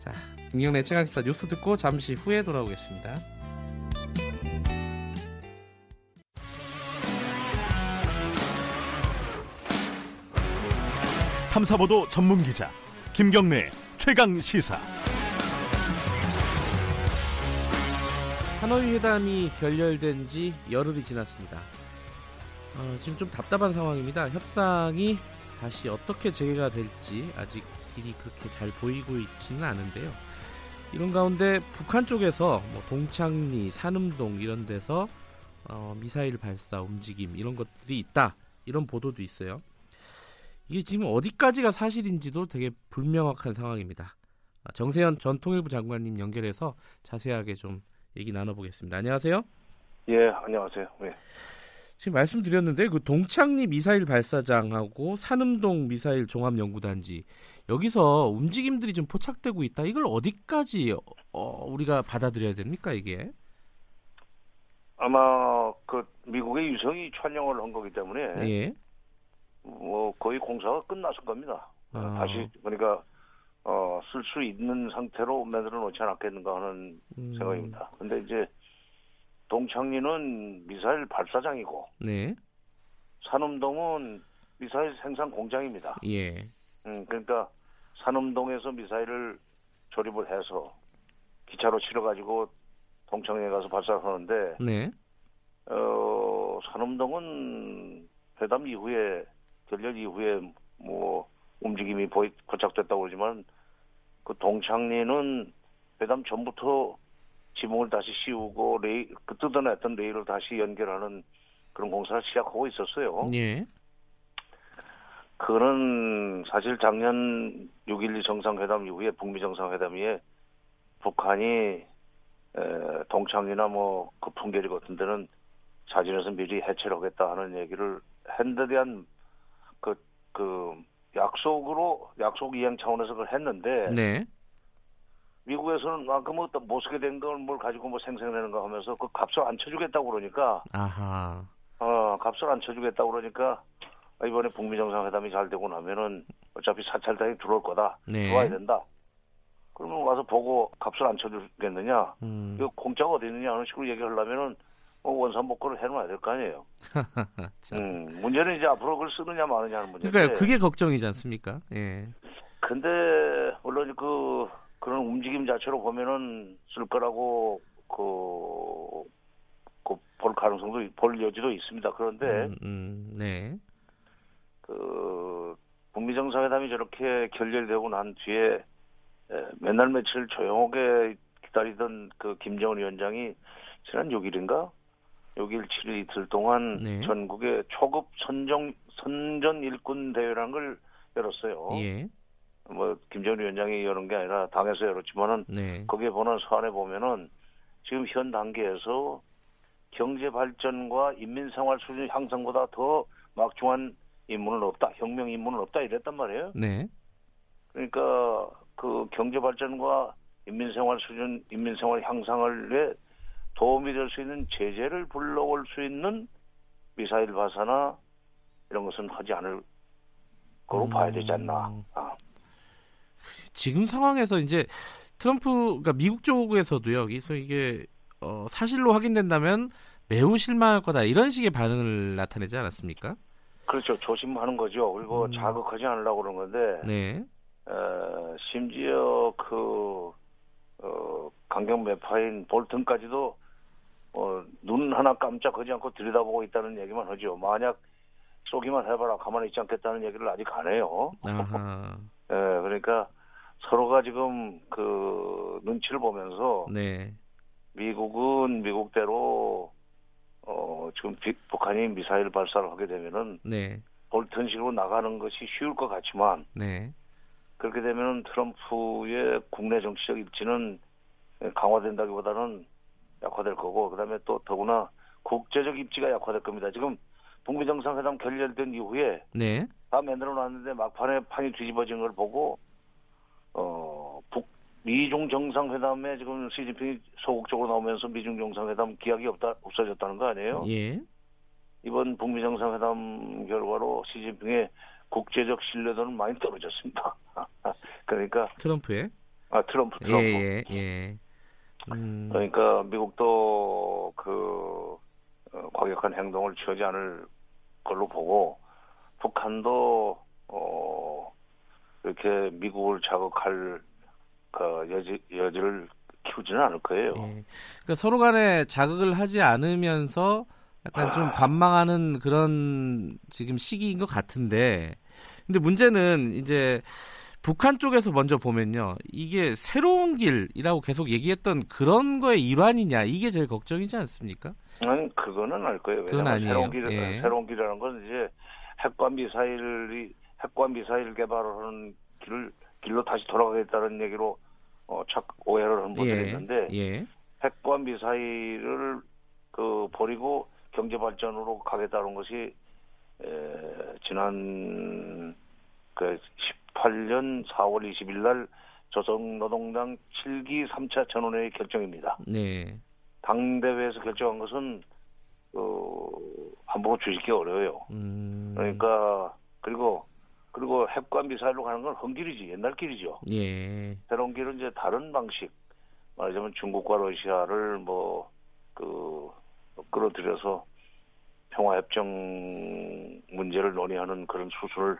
자, 김경래 최강시사 뉴스 듣고 잠시 후에 돌아오겠습니다. 탐사보도 전문 기자 김경래 최강 시사. 하노이 회담이 결렬된 지 열흘이 지났습니다. 어, 지금 좀 답답한 상황입니다. 협상이 다시 어떻게 재개가 될지 아직 길이 그렇게 잘 보이고 있지는 않은데요. 이런 가운데 북한 쪽에서 뭐 동창리, 산음동 이런 데서 어, 미사일 발사 움직임 이런 것들이 있다 이런 보도도 있어요. 이게 지금 어디까지가 사실인지도 되게 불명확한 상황입니다. 아, 정세현 전 통일부 장관님 연결해서 자세하게 좀 얘기 나눠보겠습니다. 안녕하세요. 예, 안녕하세요. 네. 지금 말씀드렸는데 그 동창리 미사일 발사장하고 산음동 미사일 종합연구단지 여기서 움직임들이 좀 포착되고 있다. 이걸 어디까지 어, 우리가 받아들여야 됩니까 이게? 아마 그 미국의 유성이 촬영을 한 거기 때문에 예. 뭐 거의 공사가 끝났을 겁니다. 아. 다시 그러니까 어, 쓸 수 있는 상태로 만들어 놓지 않았겠는가 하는 음. 생각입니다. 근데 이제 동창리는 미사일 발사장이고, 네. 산음동은 미사일 생산 공장입니다. 예. 음, 그러니까 산음동에서 미사일을 조립을 해서 기차로 실어가지고 동창리에 가서 발사하는데, 네. 어, 산음동은 회담 이후에 결렬 이후에 뭐 움직임이 보이 포착됐다고 그러지만 그 동창리는 회담 전부터 지붕을 다시 씌우고 레일 그 뜯어냈던 레일을 다시 연결하는 그런 공사를 시작하고 있었어요. 예. 그는 사실 작년 6.12 정상회담 이후에 북미 정상회담 이후에 북한이 에, 동창이나 뭐그 풍계리 같은 데는 자진해서 미리 해체를 하겠다 하는 얘기를 한데 대한 그, 그 약속으로 약속 이행 차원에서 그걸 했는데 네. 미국에서는 아 그뭐 못 쓰게 된 걸 뭘 가지고 뭐 생생내는가 하면서 그 값을 안 쳐주겠다고 그러니까 아하 어 값을 안 쳐주겠다고 그러니까 이번에 북미 정상회담이 잘 되고 나면은 어차피 사찰당이 들어올 거다 네. 들어와야 된다 그러면 와서 보고 값을 안 쳐주겠느냐 음. 이 공짜가 어디 있느냐 하는 식으로 얘기하려면은 뭐 원산복구를 해놓아야 될 거 아니에요. 음, 문제는 이제 앞으로 그걸 쓰느냐 마느냐 하는 문제인데. 그러니까 그게 걱정이지 않습니까? 예. 근데 물론 그 그런 움직임 자체로 보면은 쓸 거라고 그, 그 볼 가능성도 볼 여지도 있습니다. 그런데 음, 음, 네. 그 북미 정상회담이 저렇게 결렬되고 난 뒤에 맨날 며칠 조용하게 기다리던 그 김정은 위원장이 지난 6일인가 6일 7일 이틀 동안 네. 전국에 초급 선정 선전 일꾼 대회라는 걸 열었어요. 예. 뭐 김정은 위원장이 여는 게 아니라 당에서 열었지만은 네. 거기에 보는 서안에 보면은 지금 현 단계에서 경제 발전과 인민 생활 수준 향상보다 더 막중한 임무는 없다, 혁명 임무는 없다 이랬단 말이에요. 네. 그러니까 그 경제 발전과 인민 생활 수준, 인민 생활 향상을 위해 도움이 될 수 있는 제재를 불러올 수 있는 미사일 발사나 이런 것은 하지 않을 거로 음... 봐야 되지 않나. 아. 지금 상황에서 이제 트럼프, 그러니까 미국 쪽에서도요, 여기서 이게 어, 사실로 확인된다면 매우 실망할 거다 이런 식의 반응을 나타내지 않았습니까? 그렇죠. 조심하는 거죠. 그리고 음. 자극하지 않으려고 그런 건데. 네. 어, 심지어 그 어, 강경 매파인 볼튼까지도 어, 눈 하나 깜짝하지 않고 들여다보고 있다는 얘기만 하죠. 만약 쏘기만 해봐라 가만히 있지 않겠다는 얘기를 아직 안 해요. 예, 그러니까 서로가 지금 그 눈치를 보면서 네. 미국은 미국대로 어 지금 비, 북한이 미사일 발사를 하게 되면은 네. 볼턴식으로 나가는 것이 쉬울 것 같지만 네. 그렇게 되면 트럼프의 국내 정치적 입지는 강화된다기보다는 약화될 거고 그다음에 또 더구나 국제적 입지가 약화될 겁니다. 지금 북미 정상회담 결렬된 이후에 네. 다 만들어 놨는데 막판에 판이 뒤집어진 걸 보고 어 북 미중 정상회담에 지금 시진핑이 소극적으로 나오면서 미중 정상회담 기약이 없다 없어졌다는 거 아니에요? 예. 이번 북미 정상회담 결과로 시진핑의 국제적 신뢰도는 많이 떨어졌습니다. 그러니까 트럼프의 아 트럼프 트럼프 예, 예, 예. 음... 그러니까 미국도 그 어, 과격한 행동을 취하지 않을 걸로 보고 북한도 어 이렇게 미국을 자극할 그 여지 여지를 키우지는 않을 거예요. 예. 그러니까 서로 간에 자극을 하지 않으면서 약간 좀 관망하는 그런 지금 시기인 것 같은데 근데 문제는 이제 북한 쪽에서 먼저 보면요 이게 새로운 길이라고 계속 얘기했던 그런 거의 일환이냐 이게 제일 걱정이지 않습니까? 아니 그거는 알 거예요. 그건 아니에요. 새로운 길 예. 새로운 길이라는 건 이제 핵과 미사일이 핵과 미사일 개발을 하는 길을 길로 다시 돌아가겠다는 얘기로 어, 착 오해를 한 분들이 예. 있는데 예. 핵과 미사일을 그 버리고 경제 발전으로 가겠다는 것이 에, 지난 그 18년 4월 20일 날 조선노동당 7기 3차 전원회의 결정입니다. 네. 당 대회에서 결정한 것은 어, 한번 주식기 어려워요. 음. 그러니까 그리고 그리고 핵과 미사일로 가는 건 험길이지 옛날 길이죠. 예. 새로운 길은 이제 다른 방식 말하자면 중국과 러시아를 뭐 그 끌어들여서 평화협정 문제를 논의하는 그런 수순을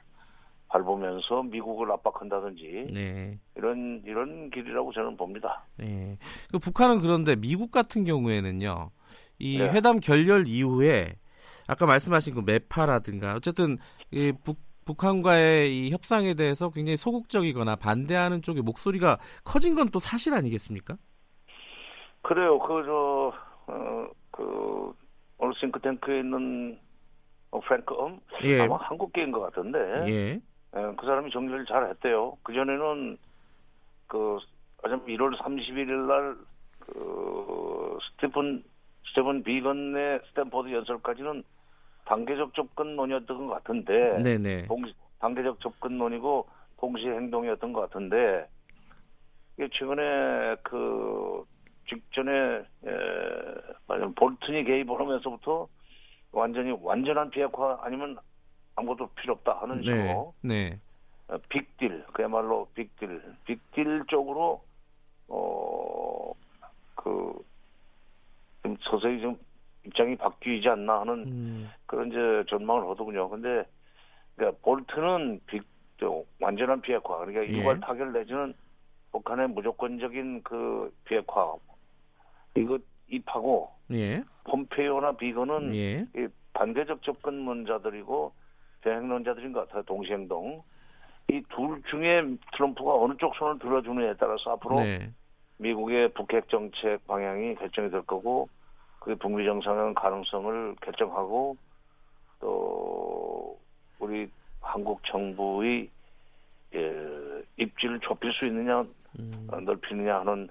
밟으면서 미국을 압박한다든지 네. 이런 이런 길이라고 저는 봅니다. 네. 그 북한은 그런데 미국 같은 경우에는요, 이 네. 회담 결렬 이후에 아까 말씀하신 그 메파라든가 어쨌든 이 북, 북한과의 이 협상에 대해서 굉장히 소극적이거나 반대하는 쪽의 목소리가 커진 건 또 사실 아니겠습니까? 그래요. 그저 어, 그 오늘 싱크탱크에 있는 어, 프랭크 엄 예. 아마 한국계인 것 같은데 예. 예, 그 사람이 정리를 잘 했대요. 그 전에는 그 1월 31일 날 그 스티븐 스티븐 비건의 스탠포드 연설까지는 단계적 접근론이었던 것 같은데 네네. 동시, 단계적 접근론이고 동시 행동이었던 것 같은데 이게 최근에 그 직전에 에, 말하자면 볼튼이 개입을 하면서부터 완전히 완전한 비핵화 아니면 아무것도 필요 없다 하는 네. 식으로 네. 네. 빅딜 그야말로 빅딜 빅딜 쪽으로 어그 좀 서서히 좀 입장이 바뀌지 않나 하는 음. 그런 이제 전망을 하더군요. 근데 그러니까 볼트는 빅 완전한 비핵화 그러니까 예. 유발 타결 내지는 북한의 무조건적인 그 비핵화 이거 입하고 예. 폼페이오나 비건은 예. 반대적 접근론자들이고 대행론자들인 것 같아요. 동시행동. 이 둘 중에 트럼프가 어느 쪽 손을 들어주느냐에 따라서 앞으로 네. 미국의 북핵 정책 방향이 결정이 될 거고 그 북미 정상회담 가능성을 결정하고 또 우리 한국 정부의 예, 입지를 좁힐 수 있느냐 음. 넓히느냐 하는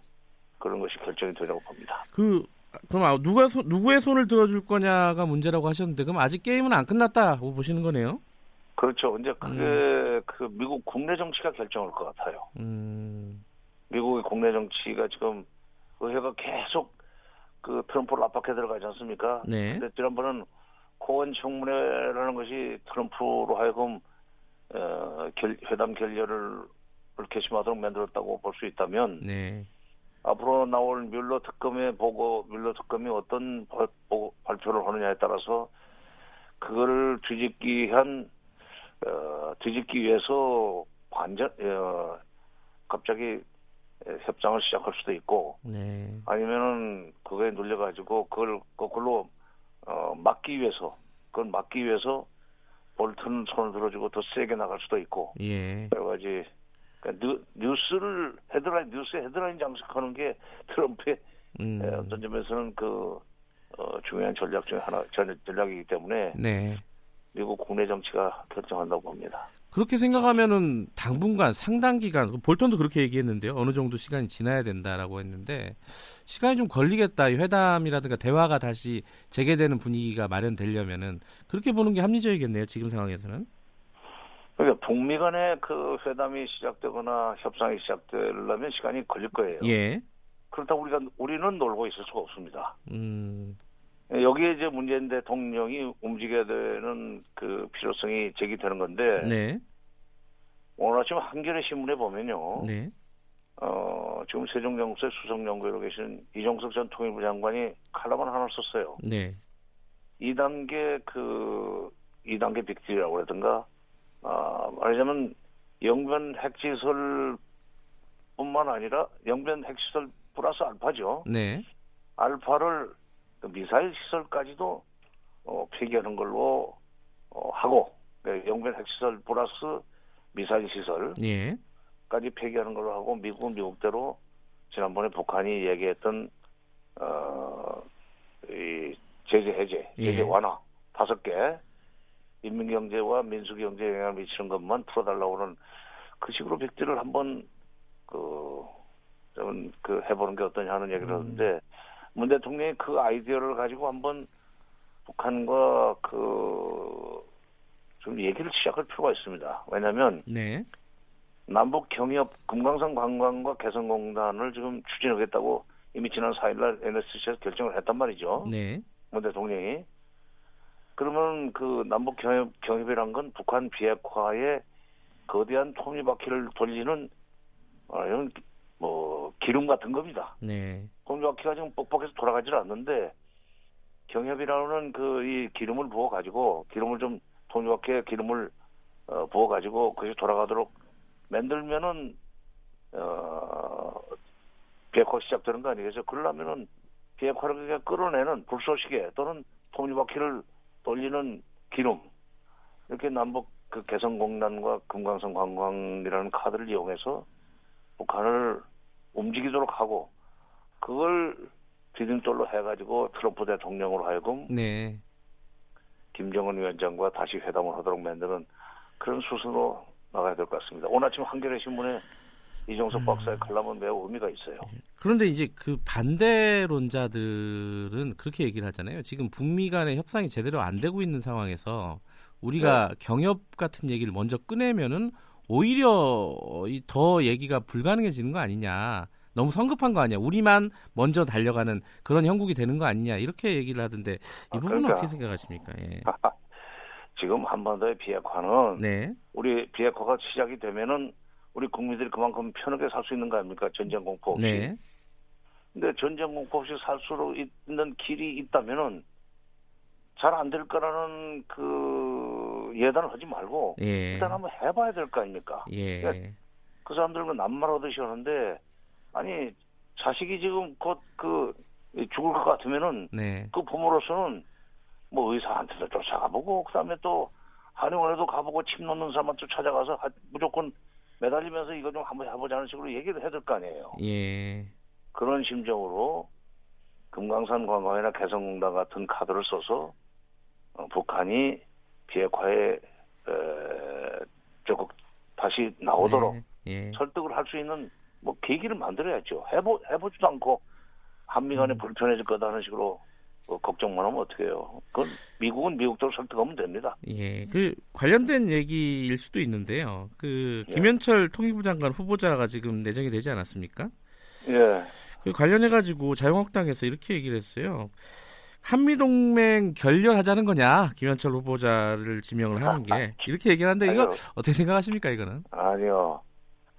그런 것이 결정이 되라고 봅니다. 그 그럼 아, 누가 소, 누구의 손을 들어줄 거냐가 문제라고 하셨는데 그럼 아직 게임은 안 끝났다고 보시는 거네요? 그렇죠. 이제 그게 음. 그 미국 국내 정치가 결정할 것 같아요. 음. 미국의 국내 정치가 지금 의회가 계속 그 트럼프를 압박해 들어가지 않습니까? 네. 근데 지난번은 코원 청문회라는 것이 트럼프로 하여금 어, 결, 회담 결렬을 개심하도록 만들었다고 볼 수 있다면 네. 앞으로 나올 뮬러 특검의 보고 뮬러 특검이 어떤 보고, 발표를 하느냐에 따라서 그거를 뒤집기 위한 어, 뒤집기 위해서 완전 어, 갑자기 협상을 시작할 수도 있고 네. 아니면은 그거에 눌려 가지고 그걸 거꾸로 어, 막기 위해서 그걸 막기 위해서 볼튼 손을 들어주고 더 세게 나갈 수도 있고 예. 여러 가지 그러니까 뉴스를 헤드라인 뉴스 헤드라인 장식하는 게 트럼프의 음. 어떤 점에서는 그 어, 중요한 전략 중에 하나 전 전략이기 때문에 네. 미국 국내 정치가 결정한다고 봅니다. 그렇게 생각하면은 당분간 상당 기간 볼턴도 그렇게 얘기했는데요. 어느 정도 시간이 지나야 된다라고 했는데 시간이 좀 걸리겠다. 이 회담이라든가 대화가 다시 재개되는 분위기가 마련되려면은 그렇게 보는 게 합리적이겠네요. 지금 상황에서는. 그러니까 북미 간의 그 회담이 시작되거나 협상이 시작되려면 시간이 걸릴 거예요. 예. 그렇다고 우리가 우리는 놀고 있을 수가 없습니다. 음. 여기에 이제 문재인 대통령이 움직여야 되는 그 필요성이 제기되는 건데 네. 오늘 아침 한겨레 신문에 보면요. 네. 어, 지금 세종연구소에 수석연구위로 계신 이종석 전 통일부 장관이 칼럼을 하나 썼어요. 네. 2단계 그 2단계 빅딜이라고 그러든가 아, 말하자면 영변 핵시설 뿐만 아니라 영변 핵시설 플러스 알파죠. 네. 알파를 그 미사일 시설까지도 어, 폐기하는 걸로 어, 하고 네, 영변 핵시설 플러스 미사일 시설까지 예. 폐기하는 걸로 하고 미국은 미국대로 지난번에 북한이 얘기했던 어, 이 제재 해제, 제재 예. 완화 다섯 개 인민경제와 민수경제에 영향을 미치는 것만 풀어달라고 하는 그 식으로 백지를 한번 그, 좀, 그, 해보는 게 어떠냐 하는 얘기를 음. 하는데, 문 대통령이 그 아이디어를 가지고 한번 북한과 그, 좀 얘기를 시작할 필요가 있습니다. 왜냐면, 네. 남북 경협 금강산 관광과 개성공단을 지금 추진하겠다고 이미 지난 4일날 NSC에서 결정을 했단 말이죠. 네. 문 대통령이. 그러면 그 남북 경협, 경협이란 건 북한 비핵화에 거대한 톱니바퀴를 돌리는 어, 이런 뭐 기름 같은 겁니다. 네. 톱니바퀴가 지금 뻑뻑해서 돌아가질 않는데 경협이라는 그 이 기름을 부어 가지고 기름을 좀 톱니바퀴에 기름을 어, 부어 가지고 그것이 돌아가도록 만들면은 어 비핵화 시작되는 거 아니겠어요? 그러려면은 비핵화를 그냥 끌어내는 불쏘시개 또는 톱니바퀴를 돌리는 기름 이렇게 남북 그 개성공단과 금강산 관광이라는 카드를 이용해서 북한을 움직이도록 하고 그걸 디딤돌로 해가지고 트럼프 대통령으로 하여금 네. 김정은 위원장과 다시 회담을 하도록 만드는 그런 수순으로 나가야 될 것 같습니다. 오늘 아침 한겨레 신문에 이종석 음. 박사의 칼럼은 매우 의미가 있어요. 그런데 이제 그 반대론자들은 그렇게 얘기를 하잖아요. 지금 북미 간의 협상이 제대로 안 되고 있는 상황에서 우리가 네. 경협 같은 얘기를 먼저 꺼내면은 오히려 더 얘기가 불가능해지는 거 아니냐. 너무 성급한 거 아니야. 우리만 먼저 달려가는 그런 형국이 되는 거 아니냐. 이렇게 얘기를 하던데 이 아, 부분은 그러니까. 어떻게 생각하십니까? 예. 지금 한반도의 비핵화는 네. 우리 비핵화가 시작이 되면은 우리 국민들이 그만큼 편하게 살 수 있는 거 아닙니까? 전쟁 공포 없이. 네. 근데 전쟁 공포 없이 살 수 있는 길이 있다면은 잘 안 될 거라는 그 예단을 하지 말고 예. 일단 한번 해봐야 될 거 아닙니까? 예. 그러니까 그 사람들은 남말하듯이 하는데 아니 자식이 지금 곧 그 죽을 것 같으면은 네. 그 부모로서는 뭐 의사한테도 쫓아가보고 그다음에 또 한의원에도 가보고 침 놓는 사람한테 찾아가서 무조건 매달리면서 이거 좀 한번 해보자는 식으로 얘기를 해야 될거 아니에요. 예. 그런 심정으로 금강산 관광이나 개성공단 같은 카드를 써서 어, 북한이 비핵화에 에, 적극 다시 나오도록 네. 예. 설득을 할 수 있는 뭐 계기를 만들어야죠. 해보 해보지도 않고 한미 간에 음. 불편해질 거다 하는 식으로 뭐 걱정만 하면 어떡해요. 그건 미국은 미국대로 설득하면 됩니다. 예, 그 관련된 얘기일 수도 있는데요. 그 예. 김현철 예. 통일부 장관 후보자가 지금 내정이 되지 않았습니까? 예. 그 관련해 가지고 자유한국당에서 이렇게 얘기를 했어요. 한미동맹 결렬하자는 거냐 김현철 후보자를 지명을 하는 게 이렇게 얘기를 하는데 이거 어떻게 생각하십니까 이거는? 아니요.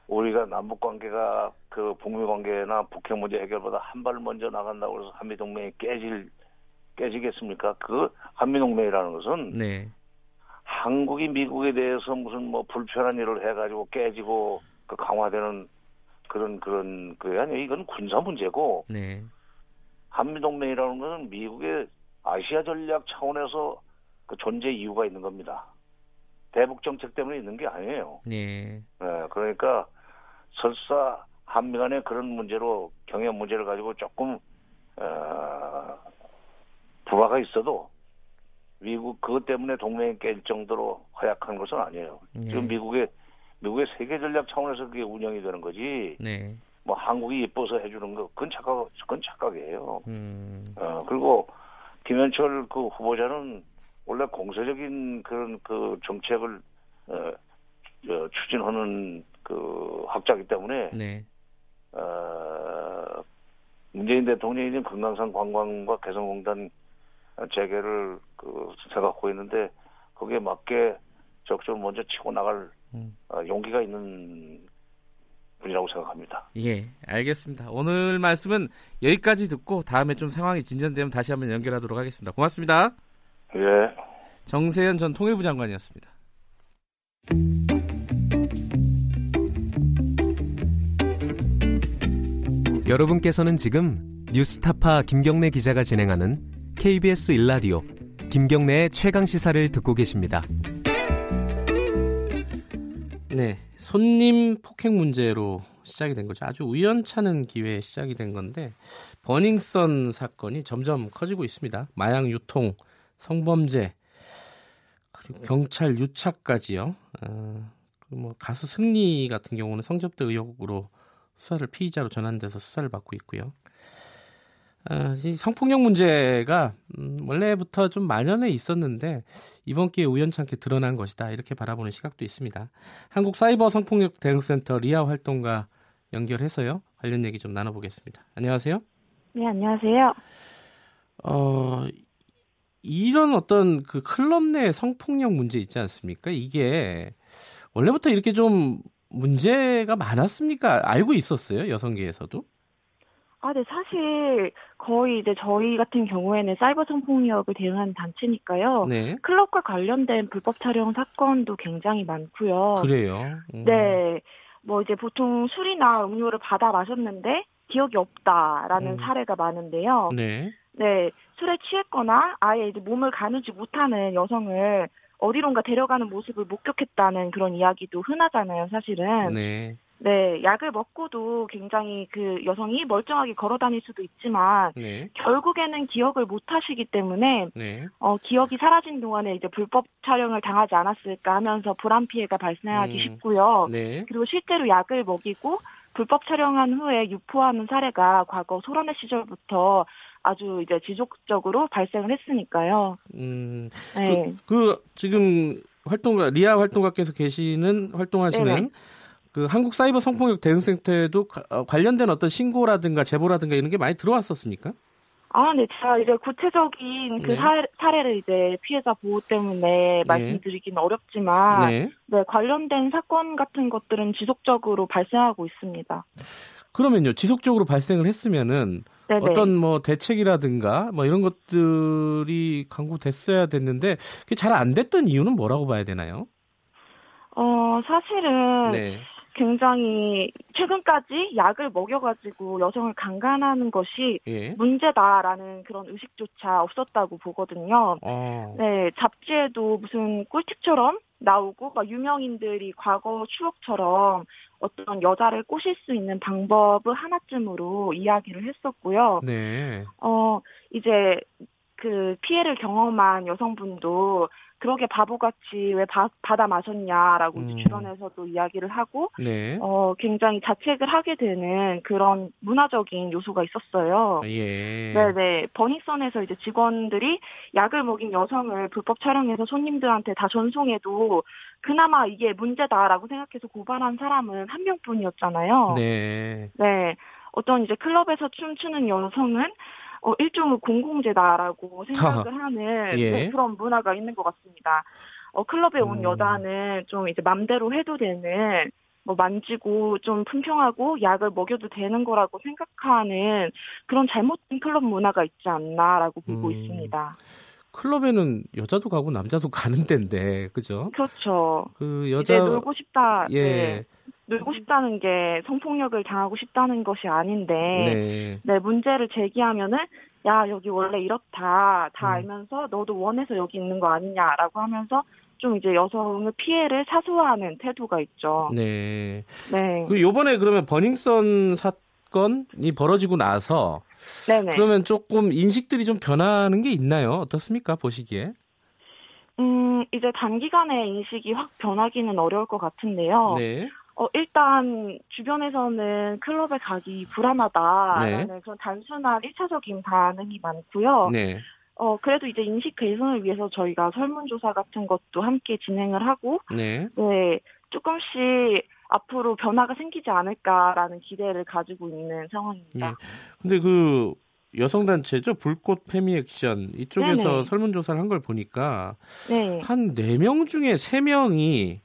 우리가 남북 관계가 그 북미 관계나 북핵 문제 해결보다 한 발 먼저 나간다고 해서 한미 동맹이 깨질 깨지겠습니까? 그 한미 동맹이라는 것은 네. 한국이 미국에 대해서 무슨 뭐 불편한 일을 해가지고 깨지고 그 강화되는 그런 그런 그게 아니에요. 이건 군사 문제고 네. 한미 동맹이라는 것은 미국의 아시아 전략 차원에서 그 존재 이유가 있는 겁니다. 대북 정책 때문에 있는 게 아니에요. 네. 네 그러니까 설사 한미 간의 그런 문제로 경영 문제를 가지고 조금 어, 불화가 있어도 미국 그것 때문에 동맹이 깰 정도로 허약한 것은 아니에요. 네. 지금 미국의 미국의 세계 전략 차원에서 그게 운영이 되는 거지. 네. 뭐 한국이 예뻐서 해주는 거 그건 착각 그건 착각이에요. 음. 어 그리고 김현철 그 후보자는 원래 공세적인 그런 그 정책을 어, 어 추진하는 그 학자이기 때문에 네. 어, 문재인 대통령이 금강산 관광과 개성공단 재개를 그 생각하고 있는데 거기에 맞게 적극적으로 먼저 치고 나갈 음. 어, 용기가 있는 분이라고 생각합니다. 예, 알겠습니다. 오늘 말씀은 여기까지 듣고 다음에 좀 상황이 진전되면 다시 한번 연결하도록 하겠습니다. 고맙습니다. 예. 정세현 전 통일부 장관이었습니다. 여러분께서는 지금 뉴스타파 김경래 기자가 진행하는 KBS 일라디오 김경래의 최강 시사를 듣고 계십니다. 네, 손님 폭행 문제로 시작이 된 거죠. 아주 우연찮은 기회에 시작이 된 건데 버닝썬 사건이 점점 커지고 있습니다. 마약 유통, 성범죄, 그리고 경찰 유착까지요. 어, 뭐 가수 승리 같은 경우는 성접대 의혹으로 수사를 피의자로 전환돼서 수사를 받고 있고요. 어, 이 성폭력 문제가 음, 원래부터 좀 만연해 있었는데 이번 기회에 우연찮게 드러난 것이다 이렇게 바라보는 시각도 있습니다. 한국 사이버 성폭력 대응센터 리아 활동가 연결해서요 관련 얘기 좀 나눠보겠습니다. 안녕하세요. 네 안녕하세요. 어 이런 어떤 그 클럽 내 성폭력 문제 있지 않습니까? 이게 원래부터 이렇게 좀 문제가 많았습니까? 알고 있었어요 여성계에서도? 아, 네, 사실 거의 이제 저희 같은 경우에는 사이버 성폭력을 대응하는 단체니까요. 네. 클럽과 관련된 불법 촬영 사건도 굉장히 많고요. 그래요. 음. 네. 뭐 이제 보통 술이나 음료를 받아 마셨는데 기억이 없다라는 음. 사례가 많은데요. 네. 네. 술에 취했거나 아예 이제 몸을 가누지 못하는 여성을 어디론가 데려가는 모습을 목격했다는 그런 이야기도 흔하잖아요, 사실은. 네. 네, 약을 먹고도 굉장히 그 여성이 멀쩡하게 걸어 다닐 수도 있지만 네. 결국에는 기억을 못 하시기 때문에 네. 어, 기억이 사라진 동안에 이제 불법 촬영을 당하지 않았을까 하면서 불안 피해가 발생하기 음. 쉽고요. 네. 그리고 실제로 약을 먹이고 불법 촬영한 후에 유포하는 사례가 과거 소련의 시절부터 아주 이제 지속적으로 발생을 했으니까요. 음, 네. 그, 그 지금 활동가 리아 활동가께서 계시는 활동하시는 네네. 그 한국 사이버 성폭력 대응센터에도 어, 관련된 어떤 신고라든가 제보라든가 이런 게 많이 들어왔었습니까? 아, 네. 제가 이제 구체적인 그 네. 사, 례를 이제 피해자 보호 때문에 네. 말씀드리기는 어렵지만, 네. 네. 관련된 사건 같은 것들은 지속적으로 발생하고 있습니다. 그러면요, 지속적으로 발생을 했으면은 네네. 어떤 뭐 대책이라든가 뭐 이런 것들이 강구됐어야 됐는데 그게 잘 안 됐던 이유는 뭐라고 봐야 되나요? 어, 사실은 네. 굉장히 최근까지 약을 먹여가지고 여성을 강간하는 것이 예. 문제다라는 그런 의식조차 없었다고 보거든요. 어. 네, 잡지에도 무슨 꿀팁처럼 나오고 막 유명인들이 과거 추억처럼 어떤 여자를 꼬실 수 있는 방법을 하나쯤으로 이야기를 했었고요. 네. 어 이제 그 피해를 경험한 여성분도 그러게 바보같이 왜 바, 받아 마셨냐라고 음. 주변에서도 이야기를 하고 네. 어 굉장히 자책을 하게 되는 그런 문화적인 요소가 있었어요. 예. 네네 버닝썬에서 이제 직원들이 약을 먹인 여성을 불법 촬영해서 손님들한테 다 전송해도 그나마 이게 문제다라고 생각해서 고발한 사람은 한 명뿐이었잖아요. 네. 네. 어떤 이제 클럽에서 춤추는 여성은 어, 일종의 공공재다라고 생각을 하는 예. 네, 그런 문화가 있는 것 같습니다. 어, 클럽에 온 음. 여자는 좀 이제 맘대로 해도 되는 뭐 만지고 좀 품평하고 약을 먹여도 되는 거라고 생각하는 그런 잘못된 클럽 문화가 있지 않나라고 보고 음. 있습니다. 클럽에는 여자도 가고 남자도 가는 데인데, 그죠? 그렇죠. 그 여자 놀고 싶다. 예. 네. 놀고 싶다는 게 성폭력을 당하고 싶다는 것이 아닌데, 네, 네 문제를 제기하면은 야 여기 원래 이렇다 다 음. 알면서 너도 원해서 여기 있는 거 아니냐라고 하면서 좀 이제 여성의 피해를 사소화하는 태도가 있죠. 네. 네. 그 요번에 그러면 버닝썬 사건이 벌어지고 나서 네네. 그러면 조금 인식들이 좀 변하는 게 있나요? 어떻습니까? 보시기에? 음, 이제 단기간에 인식이 확 변하기는 어려울 것 같은데요. 네. 어, 일단 주변에서는 클럽에 가기 불안하다라는 네. 그런 단순한 1차적인 반응이 많고요. 네. 어, 그래도 이제 인식 개선을 위해서 저희가 설문조사 같은 것도 함께 진행을 하고, 네. 네, 조금씩 앞으로 변화가 생기지 않을까라는 기대를 가지고 있는 상황입니다. 예. 근데 그 여성단체죠 불꽃 페미 액션 이쪽에서 네네. 설문조사를 한 걸 보니까 네. 한 4명 중에 3명이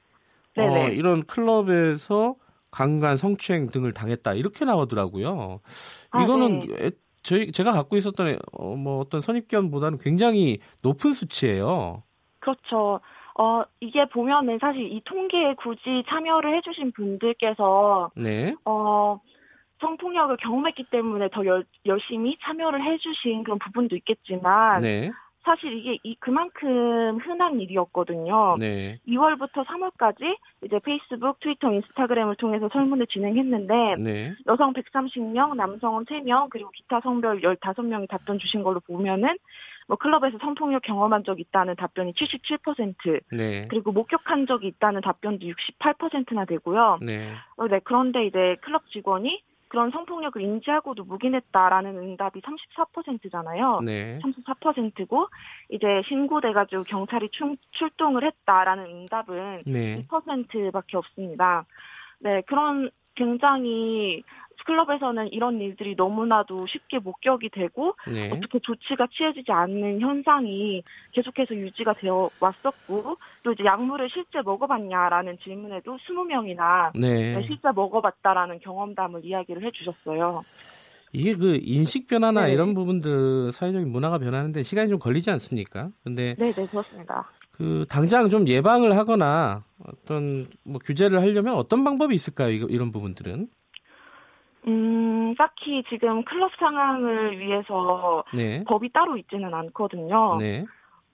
어, 이런 클럽에서 강간, 성추행 등을 당했다 이렇게 나오더라고요. 아, 이거는 네. 저희 제가 갖고 있었던 어, 뭐 어떤 선입견보다는 굉장히 높은 수치예요. 그렇죠. 어 이게 보면은 사실 이 통계에 굳이 참여를 해주신 분들께서 네. 어 성폭력을 경험했기 때문에 더 열, 열심히 참여를 해주신 그런 부분도 있겠지만 네. 사실 이게 이 그만큼 흔한 일이었거든요. 네. 2월부터 3월까지 이제 페이스북, 트위터, 인스타그램을 통해서 설문을 진행했는데 네. 여성 130명, 남성은 3명, 그리고 기타 성별 15명이 답변 주신 걸로 보면은 뭐 클럽에서 성폭력 경험한 적 있다는 답변이 77%, 네. 그리고 목격한 적이 있다는 답변도 68%나 되고요. 네. 어, 네. 그런데 이제 클럽 직원이 그런 성폭력을 인지하고도 묵인했다라는 응답이 34%잖아요. 네. 34%고 이제 신고돼가지고 경찰이 출, 출동을 했다라는 응답은 네. 2%밖에 없습니다. 네, 그런 굉장히 클럽에서는 이런 일들이 너무나도 쉽게 목격이 되고 네. 어떻게 조치가 취해지지 않는 현상이 계속해서 유지가 되어 왔었고 또 이제 약물을 실제 먹어봤냐라는 질문에도 20명이나 네. 실제 먹어봤다라는 경험담을 이야기를 해주셨어요. 이게 그 인식 변화나 네. 이런 부분들 사회적인 문화가 변하는데 시간이 좀 걸리지 않습니까? 근데 네, 네 그렇습니다. 그 당장 좀 예방을 하거나 어떤 뭐 규제를 하려면 어떤 방법이 있을까요? 이런 부분들은? 음, 딱히 지금 클럽 상황을 위해서 네. 법이 따로 있지는 않거든요. 네.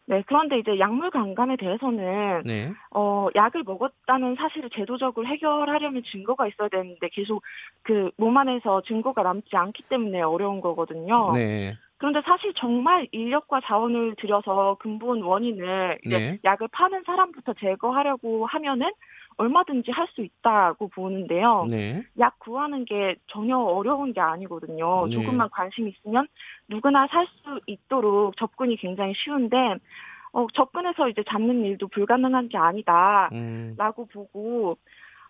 네, 그런데 이제 약물 강간에 대해서는 네. 어 약을 먹었다는 사실을 제도적으로 해결하려면 증거가 있어야 되는데 계속 그 몸 안에서 증거가 남지 않기 때문에 어려운 거거든요. 네. 그런데 사실 정말 인력과 자원을 들여서 근본 원인을 네. 약을 파는 사람부터 제거하려고 하면은 얼마든지 할 수 있다고 보는데요. 네. 약 구하는 게 전혀 어려운 게 아니거든요. 네. 조금만 관심 있으면 누구나 살 수 있도록 접근이 굉장히 쉬운데 어, 접근해서 이제 잡는 일도 불가능한 게 아니다라고 음. 보고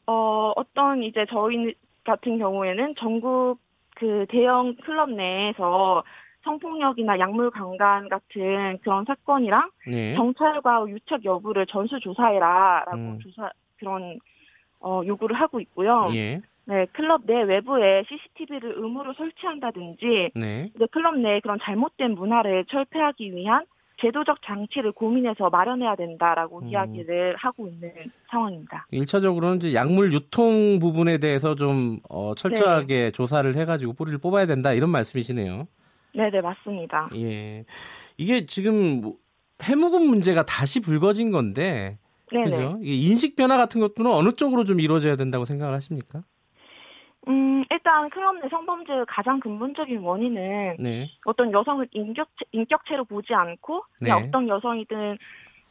어, 어떤 이제 저희 같은 경우에는 전국 그 대형 클럽 내에서 성폭력이나 약물 강간 같은 그런 사건이랑 네. 경찰과 유착 여부를 전수 조사해라라고 음. 조사 그런 어, 요구를 하고 있고요. 예. 네, 클럽 내 외부에 CCTV를 의무로 설치한다든지, 네. 클럽 내에 그런 잘못된 문화를 철폐하기 위한 제도적 장치를 고민해서 마련해야 된다라고 음. 이야기를 하고 있는 상황입니다. 1차적으로는 이제 약물 유통 부분에 대해서 좀 어, 철저하게 네. 조사를 해가지고 뿌리를 뽑아야 된다 이런 말씀이시네요. 네, 네 맞습니다. 예, 이게 지금 뭐 해묵은 문제가 다시 불거진 건데 네네. 그죠? 인식 변화 같은 것들은 어느 쪽으로 좀 이루어져야 된다고 생각을 하십니까? 음, 일단 클럽 내 성범죄의 가장 근본적인 원인은 네. 어떤 여성을 인격, 인격체로 보지 않고 네. 어떤 여성이든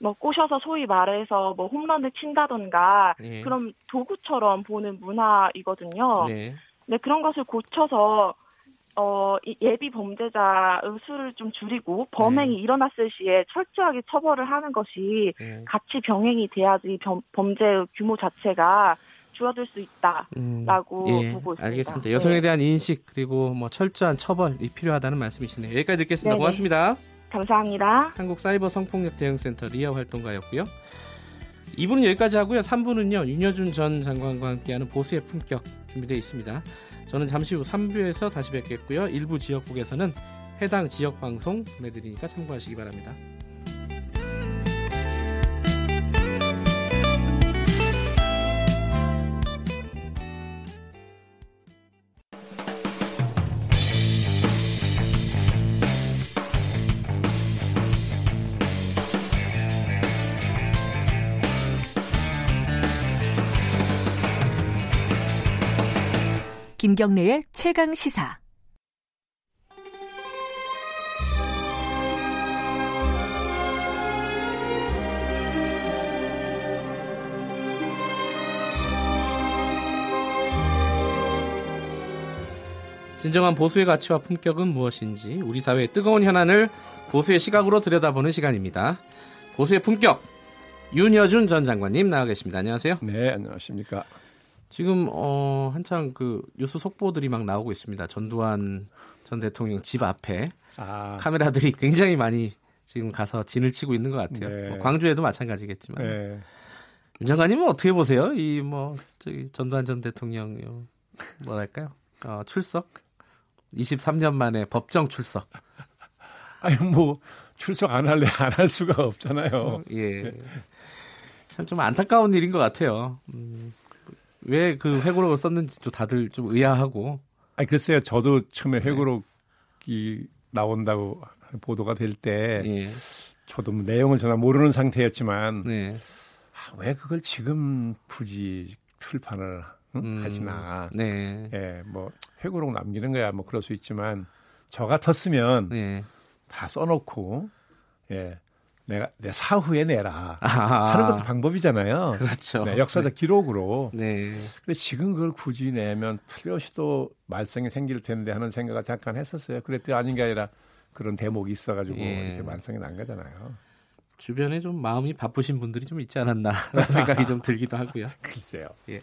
뭐 꼬셔서 소위 말해서 뭐 홈런을 친다던가 네. 그런 도구처럼 보는 문화이거든요. 네. 네, 그런 것을 고쳐서 어, 예비 범죄자의 수를 좀 줄이고 범행이 네. 일어났을 시에 철저하게 처벌을 하는 것이 네. 같이 병행이 돼야지 범, 범죄의 규모 자체가 줄어들 수 있다라고 음, 예, 보고 있습니다. 알겠습니다. 여성에 네. 대한 인식 그리고 뭐 철저한 처벌이 필요하다는 말씀이시네요. 여기까지 듣겠습니다. 네네. 고맙습니다. 감사합니다. 한국 사이버 성폭력 대응센터 리아 활동가였고요. 2부는 여기까지 하고요. 3부는요. 윤여준 전 장관과 함께하는 보수의 품격 준비되어 있습니다. 저는 잠시 후 3부에서 다시 뵙겠고요. 일부 지역국에서는 해당 지역 방송 보내드리니까 참고하시기 바랍니다. 김경래의 최강 시사. 진정한 보수의 가치와 품격은 무엇인지 우리 사회의 뜨거운 현안을 보수의 시각으로 들여다보는 시간입니다. 보수의 품격 윤여준 전 장관님 나와 계십니다. 안녕하세요. 네, 안녕하십니까. 지금 어 한창 그 뉴스 속보들이 막 나오고 있습니다. 전두환 전 대통령 집 앞에 아. 카메라들이 굉장히 많이 지금 가서 진을 치고 있는 것 같아요. 네. 뭐 광주에도 마찬가지겠지만. 네. 윤 장관님은 어떻게 보세요? 이 뭐 저기 전두환 전 대통령 뭐랄까요? 어, 출석 23년 만에 법정 출석. 아니 뭐 출석 안 할래 안 할 수가 없잖아요. 어, 예. 참좀 안타까운 일인 것 같아요. 음, 왜 그 회고록을 썼는지도 다들 좀 의아하고. 아니 글쎄요, 저도 처음에 네. 회고록이 나온다고 보도가 될때 예. 저도 뭐 내용을 전혀 모르는 상태였지만 네. 아, 왜 그걸 지금 굳이 출판을 응? 음, 하시나. 네. 예, 뭐 회고록 남기는 거야 뭐 그럴 수 있지만 저 같았으면 네. 다 써놓고 예. 내가 내 사후에 내라 아하. 하는 것도 방법이잖아요. 그렇죠. 네, 역사적 네. 기록으로. 네. 근데 지금 그걸 굳이 내면 틀렸이 또 말썽이 생길 텐데 하는 생각을 잠깐 했었어요. 그랬더니 아닌 게 아니라 그런 대목이 있어가지고 예. 이렇게 말썽이 난 거잖아요. 주변에 좀 마음이 바쁘신 분들이 좀 있지 않았나라는 생각이 좀 들기도 하고요. 글쎄요. 예.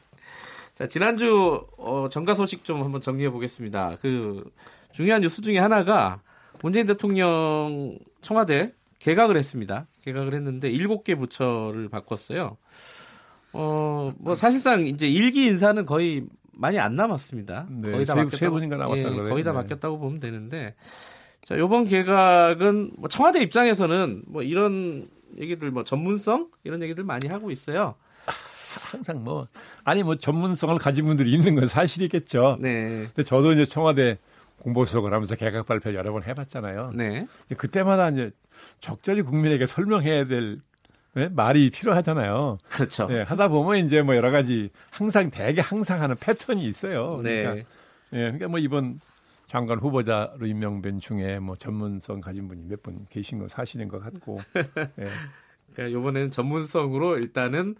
자, 지난주 어, 정가 소식 좀 한번 정리해 보겠습니다. 그 중요한 뉴스 중에 하나가 문재인 대통령 청와대 개각을 했습니다. 개각을 했는데 일곱 개 부처를 바꿨어요. 어, 뭐 사실상 이제 일기 인사는 거의 많이 안 남았습니다. 네, 거의 다 세, 바뀌었다고, 남았다 예, 거의 다 네. 바뀌었다고 보면 되는데 자, 요번 개각은 뭐 청와대 입장에서는 뭐 이런 얘기들 뭐 전문성 이런 얘기들 많이 하고 있어요. 항상 뭐 아니 뭐 전문성을 가진 분들이 있는 건 사실이겠죠. 네. 근데 저도 이제 청와대 공보 수석을 하면서 개각 발표 여러 번 해봤잖아요. 네. 그때마다 이제 적절히 국민에게 설명해야 될 네? 말이 필요하잖아요. 그렇죠. 네, 하다 보면 이제 뭐 여러 가지 항상 대개 항상 하는 패턴이 있어요. 네. 그러니까, 네, 그러니까 뭐 이번 장관 후보자로 임명된 중에 뭐 전문성 가진 분이 몇 분 계신 건 사실인 것 같고. 네. 그러니까 이번에는 전문성으로 일단은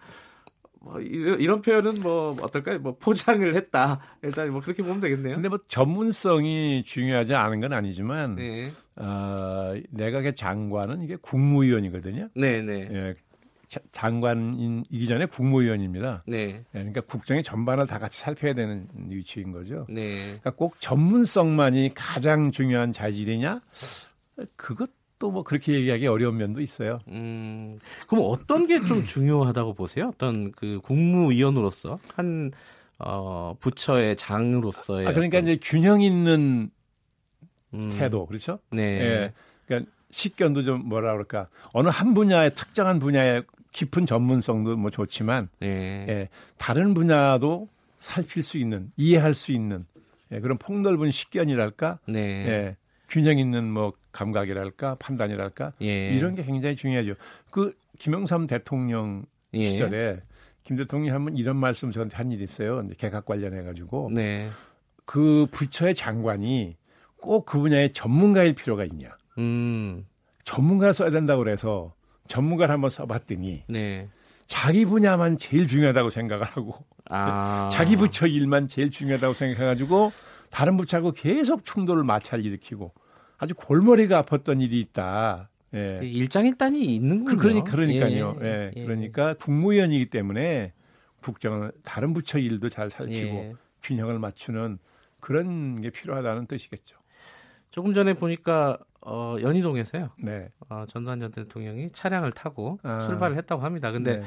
뭐 이런, 이런 표현은 뭐 어떨까요? 뭐 포장을 했다. 일단 뭐 그렇게 보면 되겠네요. 근데 뭐 전문성이 중요하지 않은 건 아니지만 네. 어, 내각의 장관은 이게 국무위원이거든요. 네, 네. 예, 장관이기 전에 국무위원입니다. 네. 예, 그러니까 국정의 전반을 다 같이 살펴야 되는 위치인 거죠. 네. 그러니까 꼭 전문성만이 가장 중요한 자질이냐? 그것 또 뭐 그렇게 얘기하기 어려운 면도 있어요. 음, 그럼 어떤 게 좀 중요하다고 보세요? 어떤 그 국무위원으로서 한 어, 부처의 장으로서의 아, 그러니까 어떤... 이제 균형 있는 음. 태도 그렇죠? 네. 예. 그러니까 식견도 좀 뭐라 그럴까 어느 한 분야의 특정한 분야의 깊은 전문성도 뭐 좋지만 네. 예. 다른 분야도 살필 수 있는 이해할 수 있는 예, 그런 폭넓은 식견이랄까 네. 예, 균형 있는 뭐 감각이랄까 판단이랄까 예. 이런 게 굉장히 중요하죠. 그 김영삼 대통령 예. 시절에 김 대통령이 한번 이런 말씀 저한테 한 일이 있어요. 개각 관련해 가지고 네. 그 부처의 장관이 꼭 그 분야의 전문가일 필요가 있냐? 음. 전문가를 써야 된다고 그래서 전문가를 한번 써봤더니 네. 자기 분야만 제일 중요하다고 생각을 하고 아. 자기 부처 일만 제일 중요하다고 생각해가지고 다른 부처하고 계속 충돌을 마찰 일으키고 아주 골머리가 아팠던 일이 있다. 예. 그 일장일단이 있는군요. 그러니까, 그러니까요. 예, 예. 예. 그러니까 국무위원이기 때문에 국정은 다른 부처 일도 잘 살피고 예. 균형을 맞추는 그런 게 필요하다는 뜻이겠죠. 조금 전에 보니까 어, 연희동에서요. 네. 어, 전두환 전 대통령이 차량을 타고 아. 출발을 했다고 합니다. 근데 네.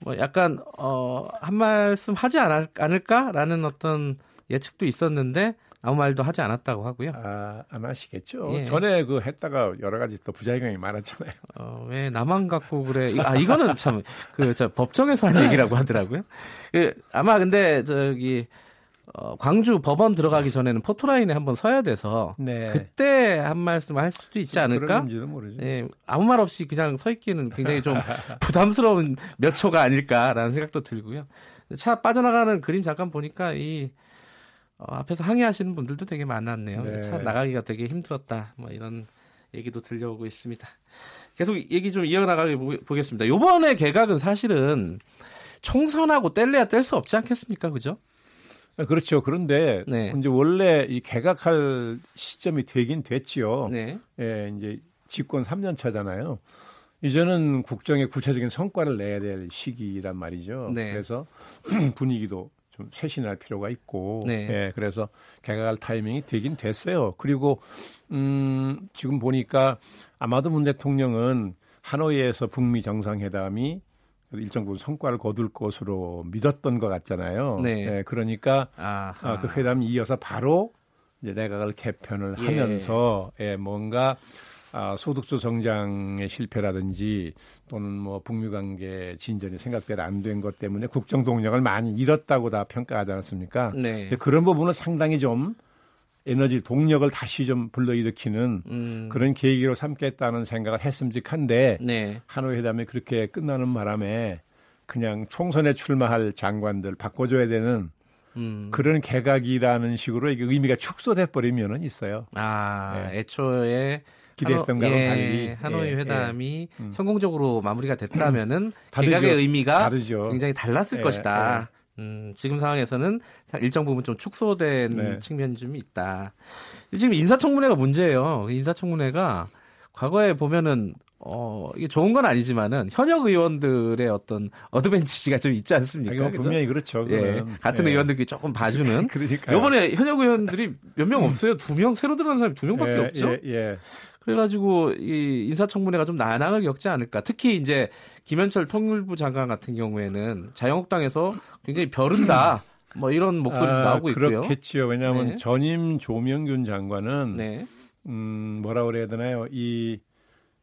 뭐 약간 어, 한 말씀 하지 않을까라는 어떤 예측도 있었는데 아무 말도 하지 않았다고 하고요. 아, 안 하시겠죠. 예. 전에 그 했다가 여러 가지 또 부작용이 많았잖아요. 어, 왜 나만 갖고 그래? 아, 이거는 참, 그, 저, 법정에서 한 얘기라고 하더라고요. 그, 아마 근데, 저기, 어, 광주 법원 들어가기 전에는 포토라인에 한번 서야 돼서 네. 그때 한 말씀 할 수도 있지 않을까? 예, 아무 말 없이 그냥 서 있기는 굉장히 좀 부담스러운 몇 초가 아닐까라는 생각도 들고요. 차 빠져나가는 그림 잠깐 보니까 이 어, 앞에서 항의하시는 분들도 되게 많았네요. 네. 차 나가기가 되게 힘들었다. 뭐 이런 얘기도 들려오고 있습니다. 계속 얘기 좀 이어나가게 보겠습니다. 요번에 개각은 사실은 총선하고 뗄래야 뗄 수 없지 않겠습니까? 그죠? 아, 그렇죠. 그런데 네. 이제 원래 이 개각할 시점이 되긴 됐지요. 네. 예, 이제 집권 3년 차잖아요. 이제는 국정의 구체적인 성과를 내야 될 시기란 말이죠. 네. 그래서 분위기도 좀 쇄신할 필요가 있고, 네. 예, 그래서 개각할 타이밍이 되긴 됐어요. 그리고 음, 지금 보니까 아마도 문 대통령은 하노이에서 북미 정상회담이 일정 부분 성과를 거둘 것으로 믿었던 것 같잖아요. 네. 네 그러니까 아, 그 회담이 이어서 바로 이제 내각을 개편을 예. 하면서 예, 뭔가 아, 소득주 성장의 실패라든지 또는 뭐 북미 관계 진전이 생각대로 안 된 것 때문에 국정 동력을 많이 잃었다고 다 평가하지 않았습니까? 네. 그런 부분은 상당히 좀 에너지 동력을 다시 좀 불러일으키는 음. 그런 계기로 삼겠다는 생각을 했음직한데 네. 하노이 회담이 그렇게 끝나는 바람에 그냥 총선에 출마할 장관들 바꿔줘야 되는 음. 그런 개각이라는 식으로 이게 의미가 축소돼 버리면은 있어요. 아 네. 애초에 기대했던 거랑 예, 달리 하노이 예, 회담이 예. 음. 성공적으로 마무리가 됐다면은 개각의 의미가 다르죠. 굉장히 달랐을 예, 것이다. 예. 음, 지금 상황에서는 일정 부분 좀 축소된 네. 측면이 좀 있다. 지금 인사청문회가 문제예요. 인사청문회가 과거에 보면은 어, 이게 좋은 건 아니지만은 현역 의원들의 어떤 어드밴티지가 좀 있지 않습니까? 아, 분명히 그렇죠. 예, 같은 예. 의원들끼리 조금 봐주는. 그러니까 이번에 현역 의원들이 몇 명 없어요. 두 명 새로 들어간 사람이 두 명밖에 예, 없죠. 예, 예. 그래가지고 이 인사청문회가 좀 난항을 겪지 않을까. 특히 이제 김현철 통일부 장관 같은 경우에는 자유한국당에서 굉장히 벼른다. 뭐 이런 목소리도 아, 나오고 있고요. 그렇겠죠. 왜냐하면 네. 전임 조명균 장관은 네. 음, 뭐라 그래야 되나요? 이,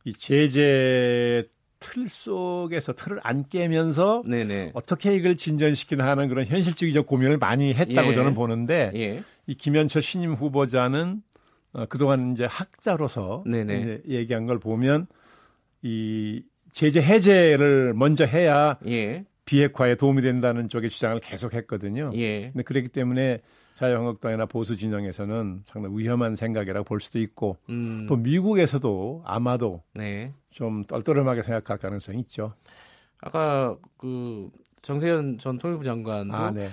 이 제재 틀 속에서 틀을 안 깨면서 네네. 어떻게 이걸 진전시키나 하는 그런 현실적이적 고민을 많이 했다고 예. 저는 보는데 예. 이 김현철 신임 후보자는 어, 그동안 이제 학자로서 이제 얘기한 걸 보면 이 제재 해제를 먼저 해야 예. 비핵화에 도움이 된다는 쪽의 주장을 계속했거든요. 예. 근데 그렇기 때문에 자유한국당이나 보수 진영에서는 상당히 위험한 생각이라고 볼 수도 있고 음. 또 미국에서도 아마도 네. 좀 떨떠름하게 생각할 가능성이 있죠. 아까 그 정세현 전 통일부 장관도 아, 네.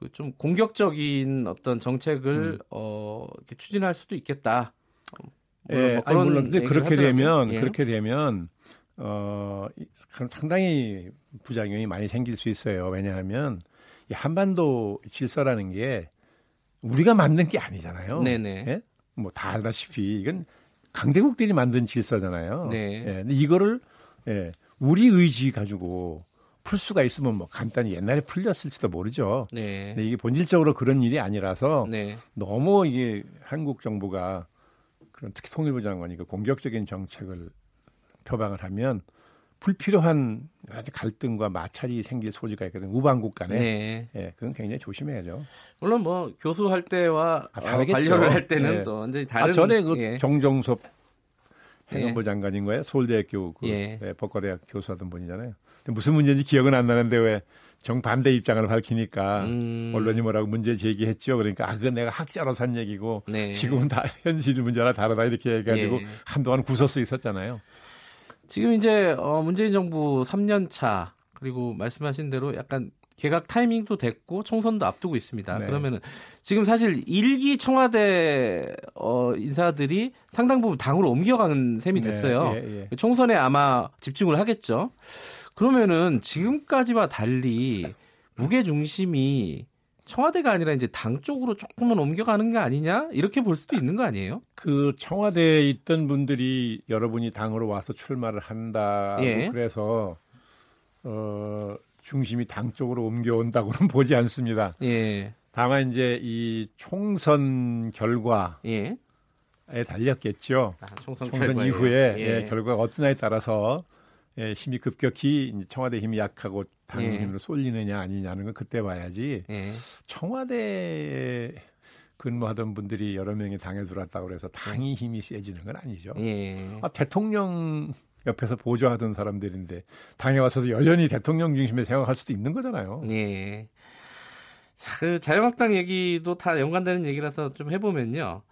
그 좀 공격적인 어떤 정책을 음. 어 추진할 수도 있겠다. 물론 예, 뭐 아니, 물론 근데 그렇게 되면 예. 그렇게 되면 어 상당히 부작용이 많이 생길 수 있어요. 왜냐하면 이 한반도 질서라는 게 우리가 만든 게 아니잖아요. 네네. 예? 뭐다 알다시피 이건 강대국들이 만든 질서잖아요. 네. 예, 근데 이거를 예, 우리 의지 가지고 풀 수가 있으면 뭐 간단히 옛날에 풀렸을지도 모르죠. 네. 근데 이게 본질적으로 그런 일이 아니라서 네. 너무 이게 한국 정부가 그런 특히 통일부 장관이 그 공격적인 정책을 표방을 하면 불필요한 아주 갈등과 마찰이 생길 소지가 있거든요. 우방국 간에. 네. 예, 그건 굉장히 조심해야죠. 물론 뭐 교수할 때와 아, 어, 관료를 할 때는 예. 또 완전히 다른. 아, 전에 그 예. 행안부 예. 장관인 거예요. 서울대학교 그 예. 네, 법과대학 교수하던 분이잖아요. 무슨 문제인지 기억은 안 나는데 왜 정반대 입장을 밝히니까 음. 언론이 뭐라고 문제 제기했죠. 그러니까 아 그건 내가 학자로서 한 얘기고 네. 지금은 다 현실 문제나 다르다 이렇게 해가지고 예. 한동안 구설 수 있었잖아요. 지금 이제 어 문재인 정부 3년 차 그리고 말씀하신 대로 약간 개각 타이밍도 됐고 총선도 앞두고 있습니다. 네. 그러면은 지금 사실 일기 청와대 어 인사들이 상당 부분 당으로 옮겨가는 셈이 네. 됐어요. 네. 예, 예. 총선에 아마 집중을 하겠죠. 그러면은 지금까지와 달리 무게 중심이 청와대가 아니라 이제 당 쪽으로 조금은 옮겨가는 게 아니냐 이렇게 볼 수도 있는 거 아니에요? 그 청와대에 있던 분들이 여러분이 당으로 와서 출마를 한다. 예. 그래서 어 중심이 당 쪽으로 옮겨온다고는 보지 않습니다. 예. 다만 이제 이 총선 결과에 예. 달렸겠죠. 아, 총선, 총선 이후에 예. 예, 결과가 어떠냐에 따라서 예, 힘이 급격히 청와대 힘이 약하고 당 예. 힘으로 쏠리느냐 아니냐는 건 그때 봐야지. 예. 청와대 근무하던 분들이 여러 명이 당에 들어왔다고 그래서 당이 힘이 세지는 건 아니죠. 예. 아, 대통령 옆에서 보조하던 사람들인데 당에 와서도 여전히 대통령 중심에 생각할 수도 있는 거잖아요. 예. 자, 그 자유한국당 얘기도 다 연관되는 얘기라서 좀 해보면요.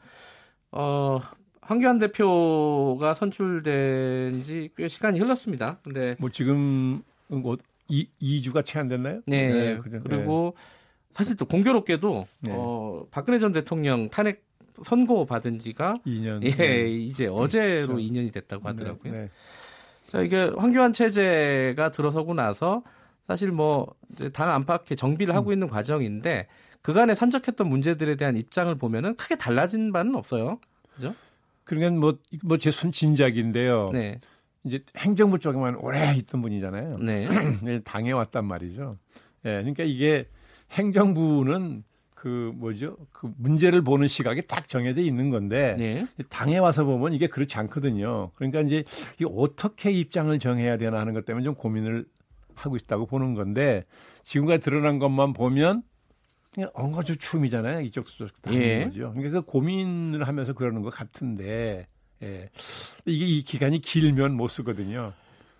어, 황교안 대표가 선출된 지 꽤 시간이 흘렀습니다. 근데 뭐 지금 뭐 2, 2주가 채 안 됐나요? 네. 네 그리고 네. 사실 또 공교롭게도 네. 어, 박근혜 전 대통령 탄핵 선고 받은 지가 2년. 예, 네. 이제 어제로 그렇죠. 2년이 됐다고 하더라고요. 네. 자, 이게 황교안 체제가 들어서고 나서 사실 뭐 당 안팎에 정비를 하고 음. 있는 과정인데 그간에 산적했던 문제들에 대한 입장을 보면은 크게 달라진 바는 없어요. 그죠? 그러니까 뭐, 뭐 제 순진작인데요. 네. 이제 행정부 쪽에만 오래 있던 분이잖아요. 네. 당해 왔단 말이죠. 예. 그러니까 이게 행정부는 그 뭐죠? 그 문제를 보는 시각이 딱 정해져 있는 건데 네. 당해 와서 보면 이게 그렇지 않거든요. 그러니까 이제 이 어떻게 입장을 정해야 되나 하는 것 때문에 좀 고민을 하고 있다고 보는 건데 지금까지 드러난 것만 보면 그냥 엉거주춤이잖아요. 이쪽 저쪽 다 예. 거죠. 그러니까 그 고민을 하면서 그러는 것 같은데 예. 이게 이 기간이 길면 못 쓰거든요.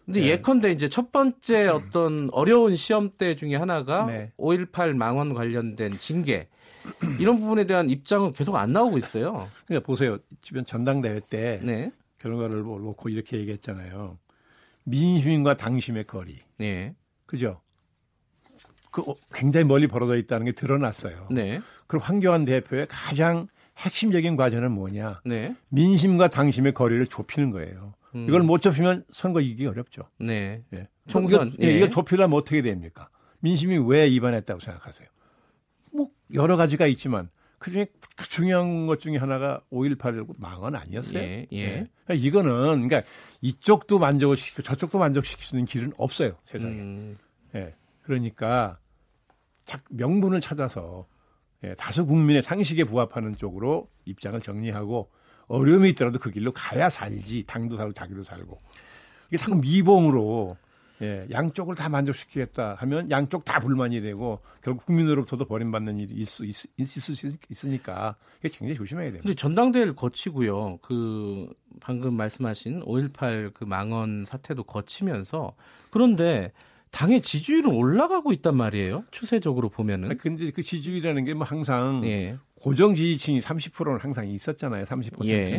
근데 네. 예컨대 이제 첫 번째 어떤 어려운 시험대 중에 하나가 네. 5.18 망원 관련된 징계 이런 부분에 대한 입장은 계속 안 나오고 있어요. 그러니까 보세요. 주변 전당대회 때 네. 결과를 놓고 이렇게 얘기했잖아요. 민심과 당심의 거리. 네. 그죠? 그 어, 굉장히 멀리 벌어져 있다는 게 드러났어요. 네. 그럼 황교안 대표의 가장 핵심적인 과제는 뭐냐? 네. 민심과 당심의 거리를 좁히는 거예요. 음. 이걸 못 좁히면 선거 이기기 어렵죠. 네. 예. 총선. 이거, 예. 이거 좁히려면 어떻게 됩니까? 민심이 왜 위반했다고 생각하세요? 뭐 여러 가지가 있지만 그중에 중요한 것 중에 하나가 5.18 망언 아니었어요? 예. 예. 예. 그러니까 이거는 그러니까 이쪽도 만족을 시키고 저쪽도 만족시킬 수 있는 길은 없어요 세상에. 음. 예. 그러니까 명분을 찾아서 예, 다수 국민의 상식에 부합하는 쪽으로 입장을 정리하고 어려움이 있더라도 그 길로 가야 살지 당도 살고 자기도 살고 이게 자꾸 미봉으로 예, 양쪽을 다 만족시키겠다 하면 양쪽 다 불만이 되고 결국 국민으로부터도 버림받는 일이 있을 수, 있, 있을 수 있으니까 이게 굉장히 조심해야 돼요. 근데 전당대회를 거치고요. 그 방금 말씀하신 5.18 그 망언 사태도 거치면서 그런데 당의 지지율은 올라가고 있단 말이에요. 추세적으로 보면은. 근데 그 지지율이라는 게 뭐 항상 예. 고정 지지층이 30%는 항상 있었잖아요. 30%는. 예.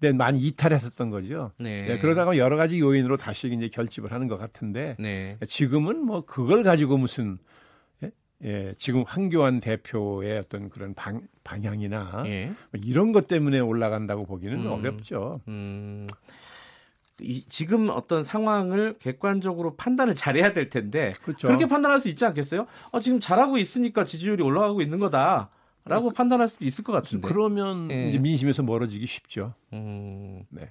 근데 많이 이탈했었던 거죠. 네. 네. 그러다가 여러 가지 요인으로 다시 이제 결집을 하는 것 같은데 네. 지금은 뭐 그걸 가지고 무슨 예? 예, 지금 황교안 대표의 어떤 그런 방, 방향이나 예. 뭐 이런 것 때문에 올라간다고 보기는 음, 어렵죠. 음. 이, 지금 어떤 상황을 객관적으로 판단을 잘해야 될 텐데 그렇죠. 그렇게 판단할 수 있지 않겠어요? 어, 지금 잘하고 있으니까 지지율이 올라가고 있는 거다. 라고 판단할 수도 있을 것 같은데. 그러면 예. 이제 민심에서 멀어지기 쉽죠. 음. 네.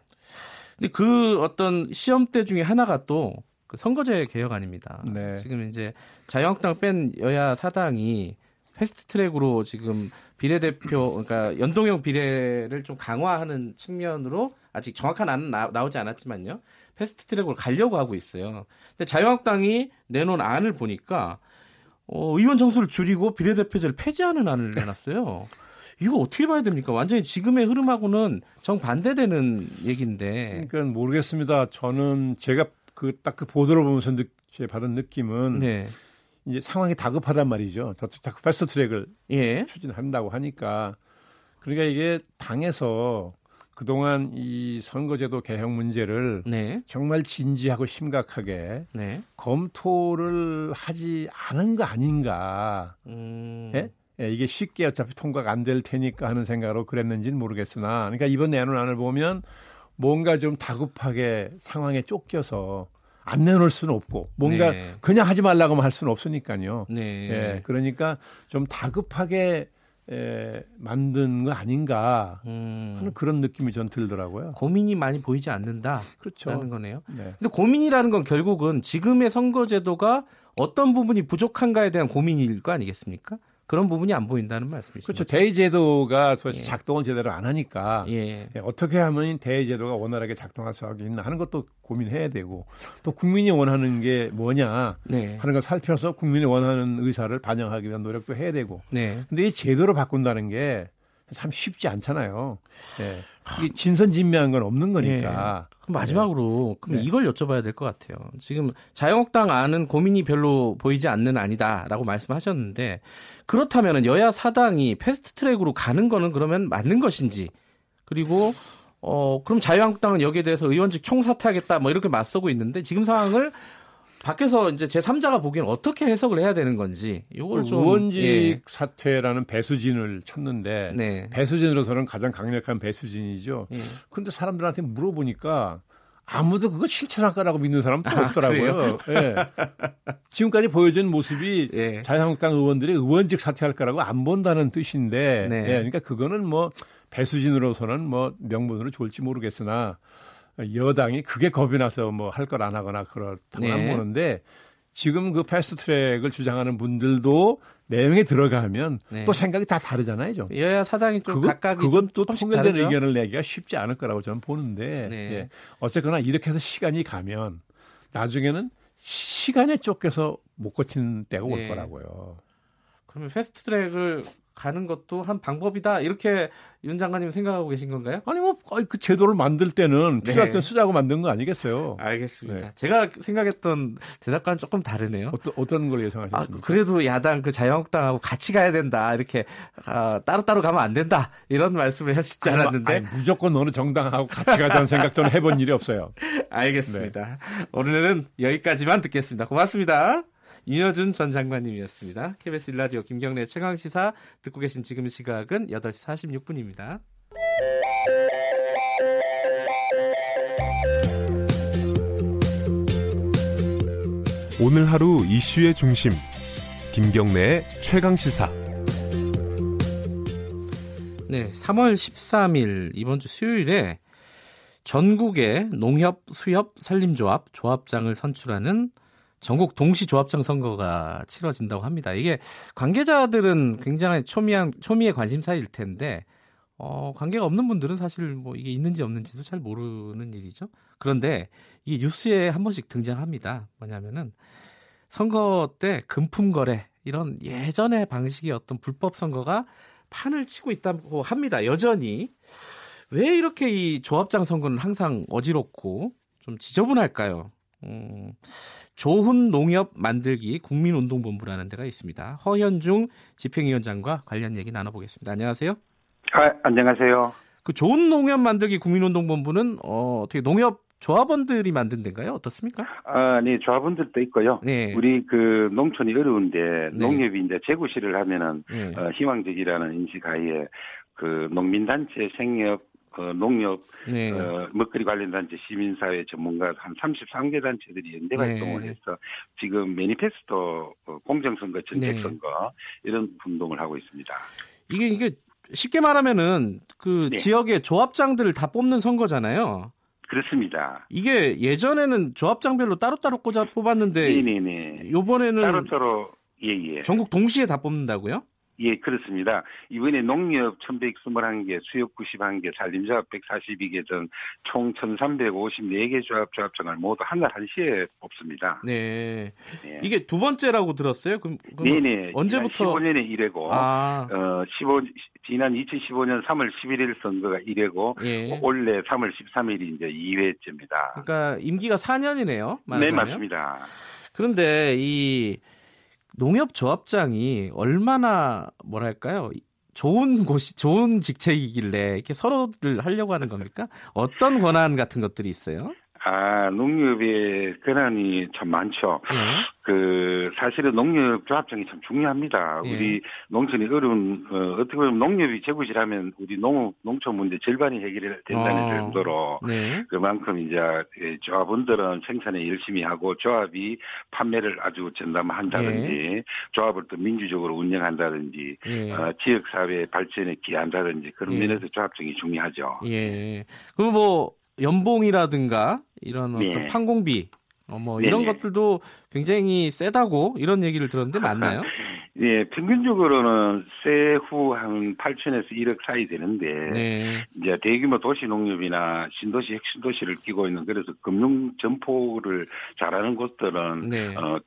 근데 그 어떤 시험대 중에 하나가 또 그 선거제 개혁안입니다. 네. 지금 이제 자유한국당 뺀 여야 사당이 패스트 트랙으로 지금 비례대표 그러니까 연동형 비례를 좀 강화하는 측면으로 아직 정확한 안은 나, 오지 않았지만요. 패스트 트랙으로 가려고 하고 있어요. 근데 자유한국당이 내놓은 안을 보니까 어, 의원 정수를 줄이고 비례대표제를 폐지하는 안을 내놨어요. 이거 어떻게 봐야 됩니까? 완전히 지금의 흐름하고는 정반대되는 얘기인데. 그러니까 모르겠습니다. 저는 제가 그 딱그 그 보도를 보면서 느, 받은 느낌은 네. 이제 상황이 다급하단 말이죠. 자꾸 패스트 트랙을 예. 추진한다고 하니까 그러니까 이게 당에서 그동안 이 선거제도 개혁 문제를 네. 정말 진지하고 심각하게 네. 검토를 하지 않은 거 아닌가. 음. 예? 예, 이게 쉽게 어차피 통과가 안 될 테니까 하는 생각으로 그랬는지는 모르겠으나 그러니까 이번 내놓안을 보면 뭔가 좀 다급하게 상황에 쫓겨서 안 내놓을 수는 없고 뭔가 네. 그냥 하지 말라고 할 수는 없으니까요. 네. 예, 그러니까 좀 다급하게 에, 만든 거 아닌가 음. 하는 그런 느낌이 전 들더라고요. 고민이 많이 보이지 않는다. 그렇죠. 라는 거네요. 네. 근데 고민이라는 건 결국은 지금의 선거제도가 어떤 부분이 부족한가에 대한 고민일 거 아니겠습니까? 그런 부분이 안 보인다는 말씀이시죠. 그렇죠. 대의 제도가 예. 작동을 제대로 안 하니까 예. 예. 어떻게 하면 대의 제도가 원활하게 작동할 수 있나 하는 것도 고민해야 되고 또 국민이 원하는 게 뭐냐 네. 하는 걸 살펴서 국민이 원하는 의사를 반영하기 위한 노력도 해야 되고. 네. 근데 이 제도를 바꾼다는 게 참 쉽지 않잖아요. 예. 이게 진선진미한 건 없는 거니까. 예. 그럼 마지막으로 그럼 네. 이걸 여쭤봐야 될 것 같아요. 지금 자유한국당 안은 고민이 별로 보이지 않는 아니다라고 말씀하셨는데 그렇다면 여야 사당이 패스트트랙으로 가는 거는 그러면 맞는 것인지 그리고 어 그럼 자유한국당은 여기에 대해서 의원직 총사퇴하겠다 뭐 이렇게 맞서고 있는데 지금 상황을 밖에서 이제 제 3자가 보기엔 어떻게 해석을 해야 되는 건지 이걸 좀 의원직 예. 사퇴라는 배수진을 쳤는데 네. 배수진으로서는 가장 강력한 배수진이죠. 예. 근데 사람들한테 물어보니까 아무도 그거 실천할 거라고 믿는 사람도 아, 없더라고요. 예. 지금까지 보여준 모습이 예. 자유한국당 의원들이 의원직 사퇴할 거라고 안 본다는 뜻인데, 네. 예. 그러니까 그거는 뭐 배수진으로서는 뭐 명분으로 좋을지 모르겠으나 여당이 그게 겁이 나서 뭐 할 걸 안 하거나 그렇다고 네. 안 보는데 지금 그 패스트트랙을 주장하는 분들도 내용에 들어가면 네. 또 생각이 다 다르잖아요, 좀. 여야 사당이 좀 그거, 각각이 그건 또 통일된 다르죠? 의견을 내기가 쉽지 않을 거라고 저는 보는데 네. 예. 어쨌거나 이렇게 해서 시간이 가면 나중에는 시간에 쫓겨서 못 고친 때가 올 네. 거라고요. 그러면 패스트트랙을 가는 것도 한 방법이다 이렇게 윤 장관님 생각하고 계신 건가요? 아니 뭐 그 제도를 만들 때는 네. 필요할 때 쓰자고 만든 거 아니겠어요? 알겠습니다. 네. 제가 생각했던 대답과는 조금 다르네요. 어떤 어떤 걸 예상하셨습니까? 아, 그래도 야당 그 자유한국당하고 같이 가야 된다 이렇게 아, 따로 따로 가면 안 된다 이런 말씀을 하시지 않았는데 아니, 무조건 어느 정당하고 같이 가자는 생각 저는 해본 일이 없어요. 알겠습니다. 네. 오늘은 여기까지만 듣겠습니다. 고맙습니다. 이여준 전 장관님이었습니다. KBS 일라디오 김경래 최강 시사 듣고 계신 지금 시각은 8시 46분입니다. 오늘 하루 이슈의 중심 김경래의 최강 시사 네, 3월 13일 이번 주 수요일에 전국의 농협, 수협, 산림조합, 조합장을 선출하는 전국 동시 조합장 선거가 치러진다고 합니다. 이게 관계자들은 굉장히 초미한 초미의 관심사일 텐데 어, 관계가 없는 분들은 사실 뭐 이게 있는지 없는지도 잘 모르는 일이죠. 그런데 이게 뉴스에 한 번씩 등장합니다. 뭐냐면은 선거 때 금품 거래 이런 예전의 방식의 어떤 불법 선거가 판을 치고 있다고 합니다. 여전히 왜 이렇게 이 조합장 선거는 항상 어지럽고 좀 지저분할까요? 음, 조훈 농협 만들기 국민운동본부라는 데가 있습니다. 허현중 집행위원장과 관련 얘기 나눠보겠습니다. 안녕하세요. 아, 안녕하세요. 그 좋은 농협 만들기 국민운동본부는 어, 어떻게 농협 조합원들이 만든 데인가요? 어떻습니까? 아, 네, 조합원들도 있고요. 네. 우리 그 농촌이 어려운데 네. 농협이 이제 재구시를 하면은 네. 어, 희망적이라는 인식 하에 그 농민단체 생협 어, 농협, 네. 어, 먹거리 관련 단체, 시민사회 전문가 한 33개 단체들이 연대 네. 활동을 네. 해서 지금 매니페스토 어, 공정선거, 전책선거 네. 이런 운동을 하고 있습니다. 이게 이게 쉽게 말하면은 그 네. 지역의 조합장들을 다 뽑는 선거잖아요. 그렇습니다. 이게 예전에는 조합장별로 따로따로 꽂아 뽑았는데 네네네. 요번에는 따로따로 예, 예. 전국 동시에 다 뽑는다고요? 예, 그렇습니다. 이번에 농협 1121개, 수협 91개, 산림조합 142개 등 총 1354개 조합 조합장을 모두 한날 한시에 뽑습니다. 네. 네. 이게 두 번째라고 들었어요? 그럼, 네네. 언제부터? 15년에 1회고, 아. 어, 15, 지난 2015년 3월 11일 선거가 1회고, 예. 올해 3월 13일이 이제 2회째입니다. 그러니까 임기가 4년이네요. 말하자면. 네, 맞습니다. 그런데 이 농협 조합장이 얼마나 뭐랄까요? 좋은 곳이 좋은 직책이길래 이렇게 서로를 하려고 하는 겁니까? 어떤 권한 같은 것들이 있어요? 아, 농협의 권한이 참 많죠. 네. 그, 사실은 농협 조합장이 참 중요합니다. 네. 우리 농촌이 어려운, 어, 어떻게 보면 농협이 제구시라면 우리 농, 농촌 문제 절반이 해결이 된다는 어. 정도로 네. 그만큼 이제 조합원들은 생산에 열심히 하고 조합이 판매를 아주 전담한다든지 네. 조합을 또 민주적으로 운영한다든지 네. 어, 지역사회 발전에 기한다든지 그런 네. 면에서 조합장이 중요하죠. 예. 그럼 뭐 연봉이라든가 이런 어떤 네. 판공비 어, 뭐 이런 네네. 것들도 굉장히 세다고 이런 얘기를 들었는데 맞나요? 예, 평균적으로는 세후 한 8천에서 1억 사이 되는데 네. 이제 대규모 도시 농협이나 신도시 핵심 도시를 끼고 있는 그래서 금융 점포를 잘하는 곳들은 네. 어, 어,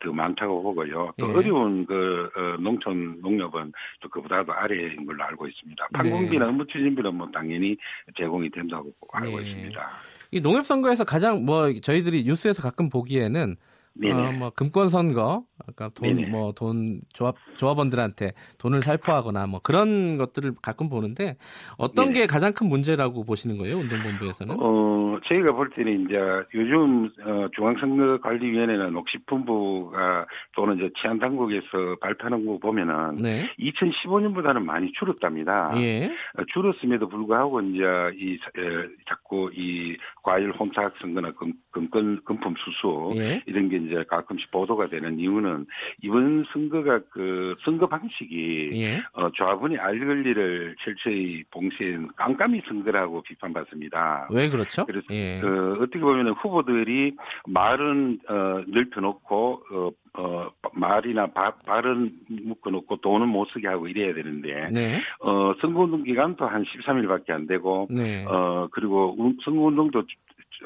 더 많다고 보고요. 또 네. 어려운 그 어, 농촌 농협은 또 그보다도 아래인 걸로 알고 있습니다. 판공비나 네. 업무 추진비는 뭐 당연히 제공이 된다고 알고 네. 있습니다. 이 농협 선거에서 가장 뭐 저희들이 뉴스에서 가끔 보기에는 어, 뭐 금권 선거, 그러니까 돈 뭐 돈 조합 조합원들한테 돈을 살포하거나 뭐 그런 것들을 가끔 보는데 어떤 네네. 게 가장 큰 문제라고 보시는 거예요, 운동본부에서는? 어, 저희가 볼 때는 이제 요즘 어, 중앙선거관리위원회나 녹식본부가 또는 이제 치안 당국에서 발표하는 거 보면은 네. 2015년보다는 많이 줄었답니다. 예. 어, 줄었음에도 불구하고 이제 이 에, 자꾸 이 과일 혼탁 선거나 금, 금권 금품 수수 예. 이런 게 이제 가끔씩 보도가 되는 이유는 이번 선거가 그 선거 방식이 예. 어, 조합원이 알 권리를 철저히 봉쇄한 깜깜이 선거라고 비판받습니다. 왜 그렇죠? 그래서 예. 그 어떻게 보면 후보들이 말은 어, 넓혀놓고 어, 어, 말이나 바, 발은 묶어놓고 돈은 못 쓰게 하고 이래야 되는데, 네. 어, 선거운동 기간도 한 13일밖에 안 되고, 네. 어, 그리고 선거운동도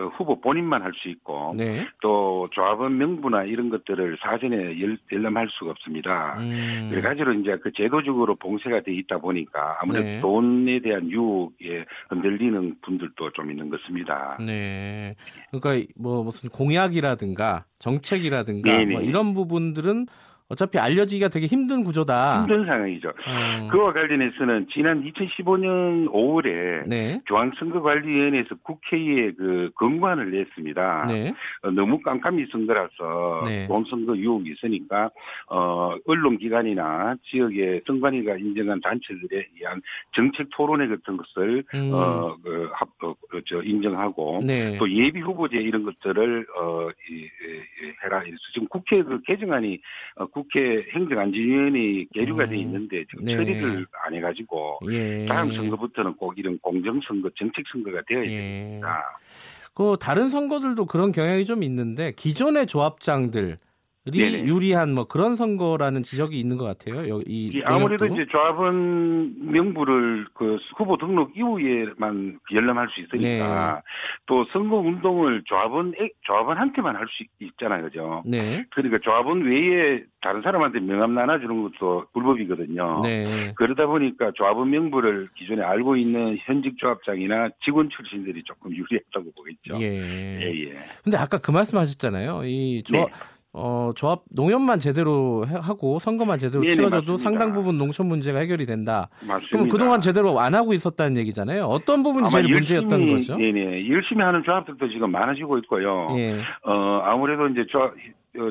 후보 본인만 할 수 있고 네. 또 조합원 명부나 이런 것들을 사전에 열, 열람할 수가 없습니다. 음. 그래가지고 이제 그 제도적으로 봉쇄가 돼 있다 보니까 아무래도 네. 돈에 대한 유혹에 흔들리는 분들도 좀 있는 것입니다. 네. 그러니까 뭐 무슨 공약이라든가 정책이라든가 뭐 이런 부분들은 어차피 알려지기가 되게 힘든 구조다. 힘든 상황이죠. 어. 그와 관련해서는 지난 2015년 5월에 네. 중앙선거관리위원회에서 국회에 그 건관을 냈습니다. 네. 어, 너무 깜깜이 선거라서 네. 공선거 유혹이 있으니까 어, 언론기관이나 지역의 선관위가 인정한 단체들에 의한 정책 토론회 같은 것을 음. 어, 그, 합, 어, 저 인정하고 네. 또 예비 후보제 이런 것들을 어, 이, 이, 해라. 지금 국회 그 개정안이 어, 국회 행정안전위원회 계류가 음. 돼 있는데 지금 네. 처리를 안 해가지고 예. 다음 선거부터는 꼭 이런 공정선거, 정책선거가 되어야 예. 됩니다. 그 다른 선거들도 그런 경향이 좀 있는데 기존의 조합장들 네네. 유리한 뭐 그런 선거라는 지적이 있는 것 같아요. 이 아무래도 이제 조합원 명부를 그 후보 등록 이후에만 열람할 수 있으니까 네. 또 선거 운동을 조합원 조합원한테만 할 수 있잖아요, 그죠? 네. 그러니까 조합원 외에 다른 사람한테 명함 나눠주는 것도 불법이거든요. 네. 그러다 보니까 조합원 명부를 기존에 알고 있는 현직 조합장이나 직원 출신들이 조금 유리했다고 보겠죠. 예. 예, 예. 근데 아까 그 말씀하셨잖아요. 이 조합 네. 어, 조합 농협만 제대로 하고 선거만 제대로 네네, 치러져도 맞습니다. 상당 부분 농촌 문제가 해결이 된다. 맞습니다. 그럼 그동안 제대로 안 하고 있었다는 얘기잖아요. 어떤 부분이 제일 열심히, 문제였던 거죠? 네네. 열심히 하는 조합들도 지금 많아지고 있고요. 예. 어, 아무래도 이제 조합, 어,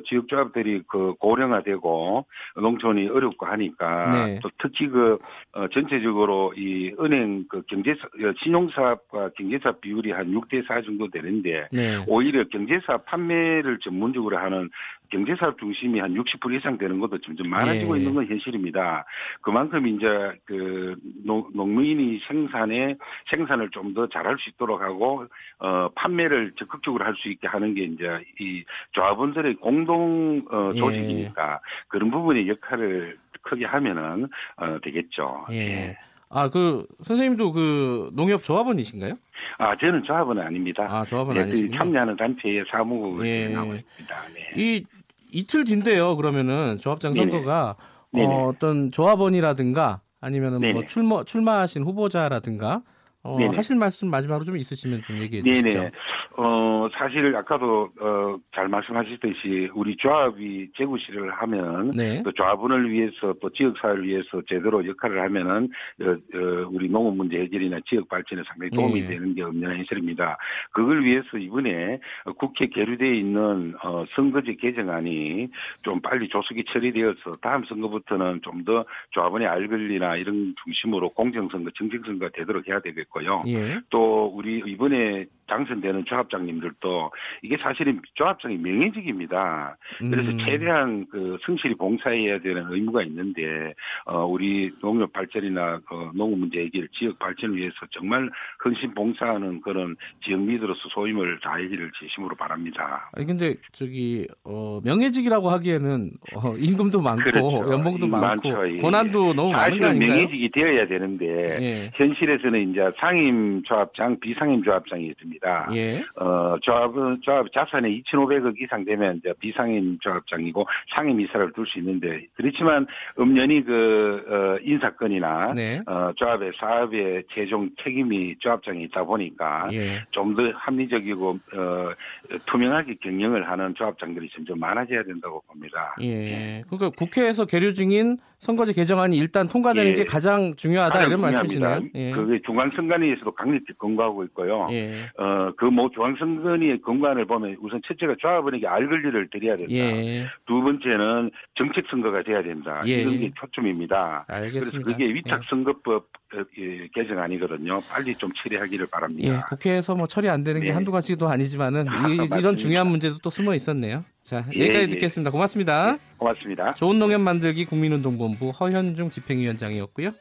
지역조합들이 그 고령화되고 농촌이 어렵고 하니까 네. 또 특히 그 어, 전체적으로 이 은행 그 경제 어, 신용사업과 경제사업 비율이 한 6대 4 정도 되는데 네. 오히려 경제사업 판매를 전문적으로 하는 경제사업 중심이 한 60% 이상 되는 것도 점점 많아지고 예. 있는 건 현실입니다. 그만큼 이제 그 농, 농민이 생산에 생산을 좀 더 잘할 수 있도록 하고 어 판매를 적극적으로 할 수 있게 하는 게 이제 이 조합원들의 공동 어 예. 조직이니까 예. 그런 부분의 역할을 크게 하면은 어 되겠죠. 예. 예. 아, 그 선생님도 그 농협 조합원이신가요? 아, 저는 조합원은 아닙니다. 아, 조합원 네, 아니시군요. 참여하는 단체의 사무국을 예. 하고 있습니다. 네. 이 이틀 뒤인데요. 그러면은 조합장 선거가 어, 어떤 조합원이라든가 아니면은 뭐 출마 출마하신 후보자라든가 어, 하실 말씀 마지막으로 좀 있으시면 좀 얘기해 주시죠. 네네. 어, 사실 아까도 어, 잘 말씀하셨듯이 우리 조합이 재구시를 하면 네. 또 조합원을 위해서 또 지역 사회를 위해서 제대로 역할을 하면은 어, 어, 우리 농업 문제 해결이나 지역 발전에 상당히 도움이 네. 되는 게 없는 현실입니다. 그걸 위해서 이번에 국회 계류되어 있는 어, 선거제 개정안이 좀 빨리 조속히 처리되어서 다음 선거부터는 좀 더 조합원의 알 권리나 이런 중심으로 공정선거, 정책선거가 되도록 해야 되겠고. 있고요. 예. 또 우리 이번에 당선되는 조합장님들도 이게 사실은 조합장이 명예직입니다. 그래서 음. 최대한 그 성실히 봉사해야 되는 의무가 있는데 어, 우리 농업 발전이나 어, 농업 문제 해결, 지역 발전을 위해서 정말 헌신 봉사하는 그런 지역 리더로서 소임을 다하기를 진심으로 바랍니다. 아니 근데 저기 어, 명예직이라고 하기에는 어, 임금도 많고 그렇죠. 연봉도 많고 많죠. 예. 권한도 너무 많은 거 아닌가요? 명예직이 되어야 되는데 예. 현실에서는 이제 상임 조합장, 비상임 조합장이 있습니다. 예. 어, 조합은 조합 자산의 2,500억 이상 되면 이제 비상임 조합장이고 상임 이사를 둘 수 있는데 그렇지만 음연히 그 어, 인사권이나 네. 어, 조합의 사업의 최종 책임이 조합장에 있다 보니까 예. 좀더 합리적이고 어, 투명하게 경영을 하는 조합장들이 점점 많아져야 된다고 봅니다. 예. 그러니까 국회에서 계류 중인 선거제 개정안이 일단 통과되는 예. 게 가장 중요하다 가장 이런 말씀이시네요. 예. 그게 중앙선관위에서도 강력히 권고하고 있고요. 예. 어, 그뭐 중앙선관위의 권고안을 보면 우선 첫째가 조합원에게 알 권리를 드려야 된다. 예. 두 번째는 정책 선거가 돼야 된다. 예. 이런 게 초점입니다. 알겠습니다. 그래서 그게 위탁선거법 어, 예, 개정안이거든요. 빨리 좀 처리하기를 바랍니다. 예, 국회에서 뭐 처리 안 되는 게 네. 한두 가지도 아니지만은 이, 런 중요한 문제도 또 숨어 있었네요. 자, 예, 여기까지 예, 듣겠습니다. 고맙습니다. 네, 고맙습니다. 좋은 농협 만들기 국민운동본부 허현중 집행위원장이었고요.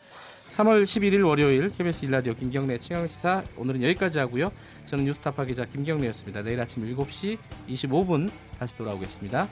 3월 11일 월요일 KBS 일라디오 김경래 최강시사 오늘은 여기까지 하고요. 저는 뉴스타파 기자 김경래였습니다. 내일 아침 7시 25분 다시 돌아오겠습니다.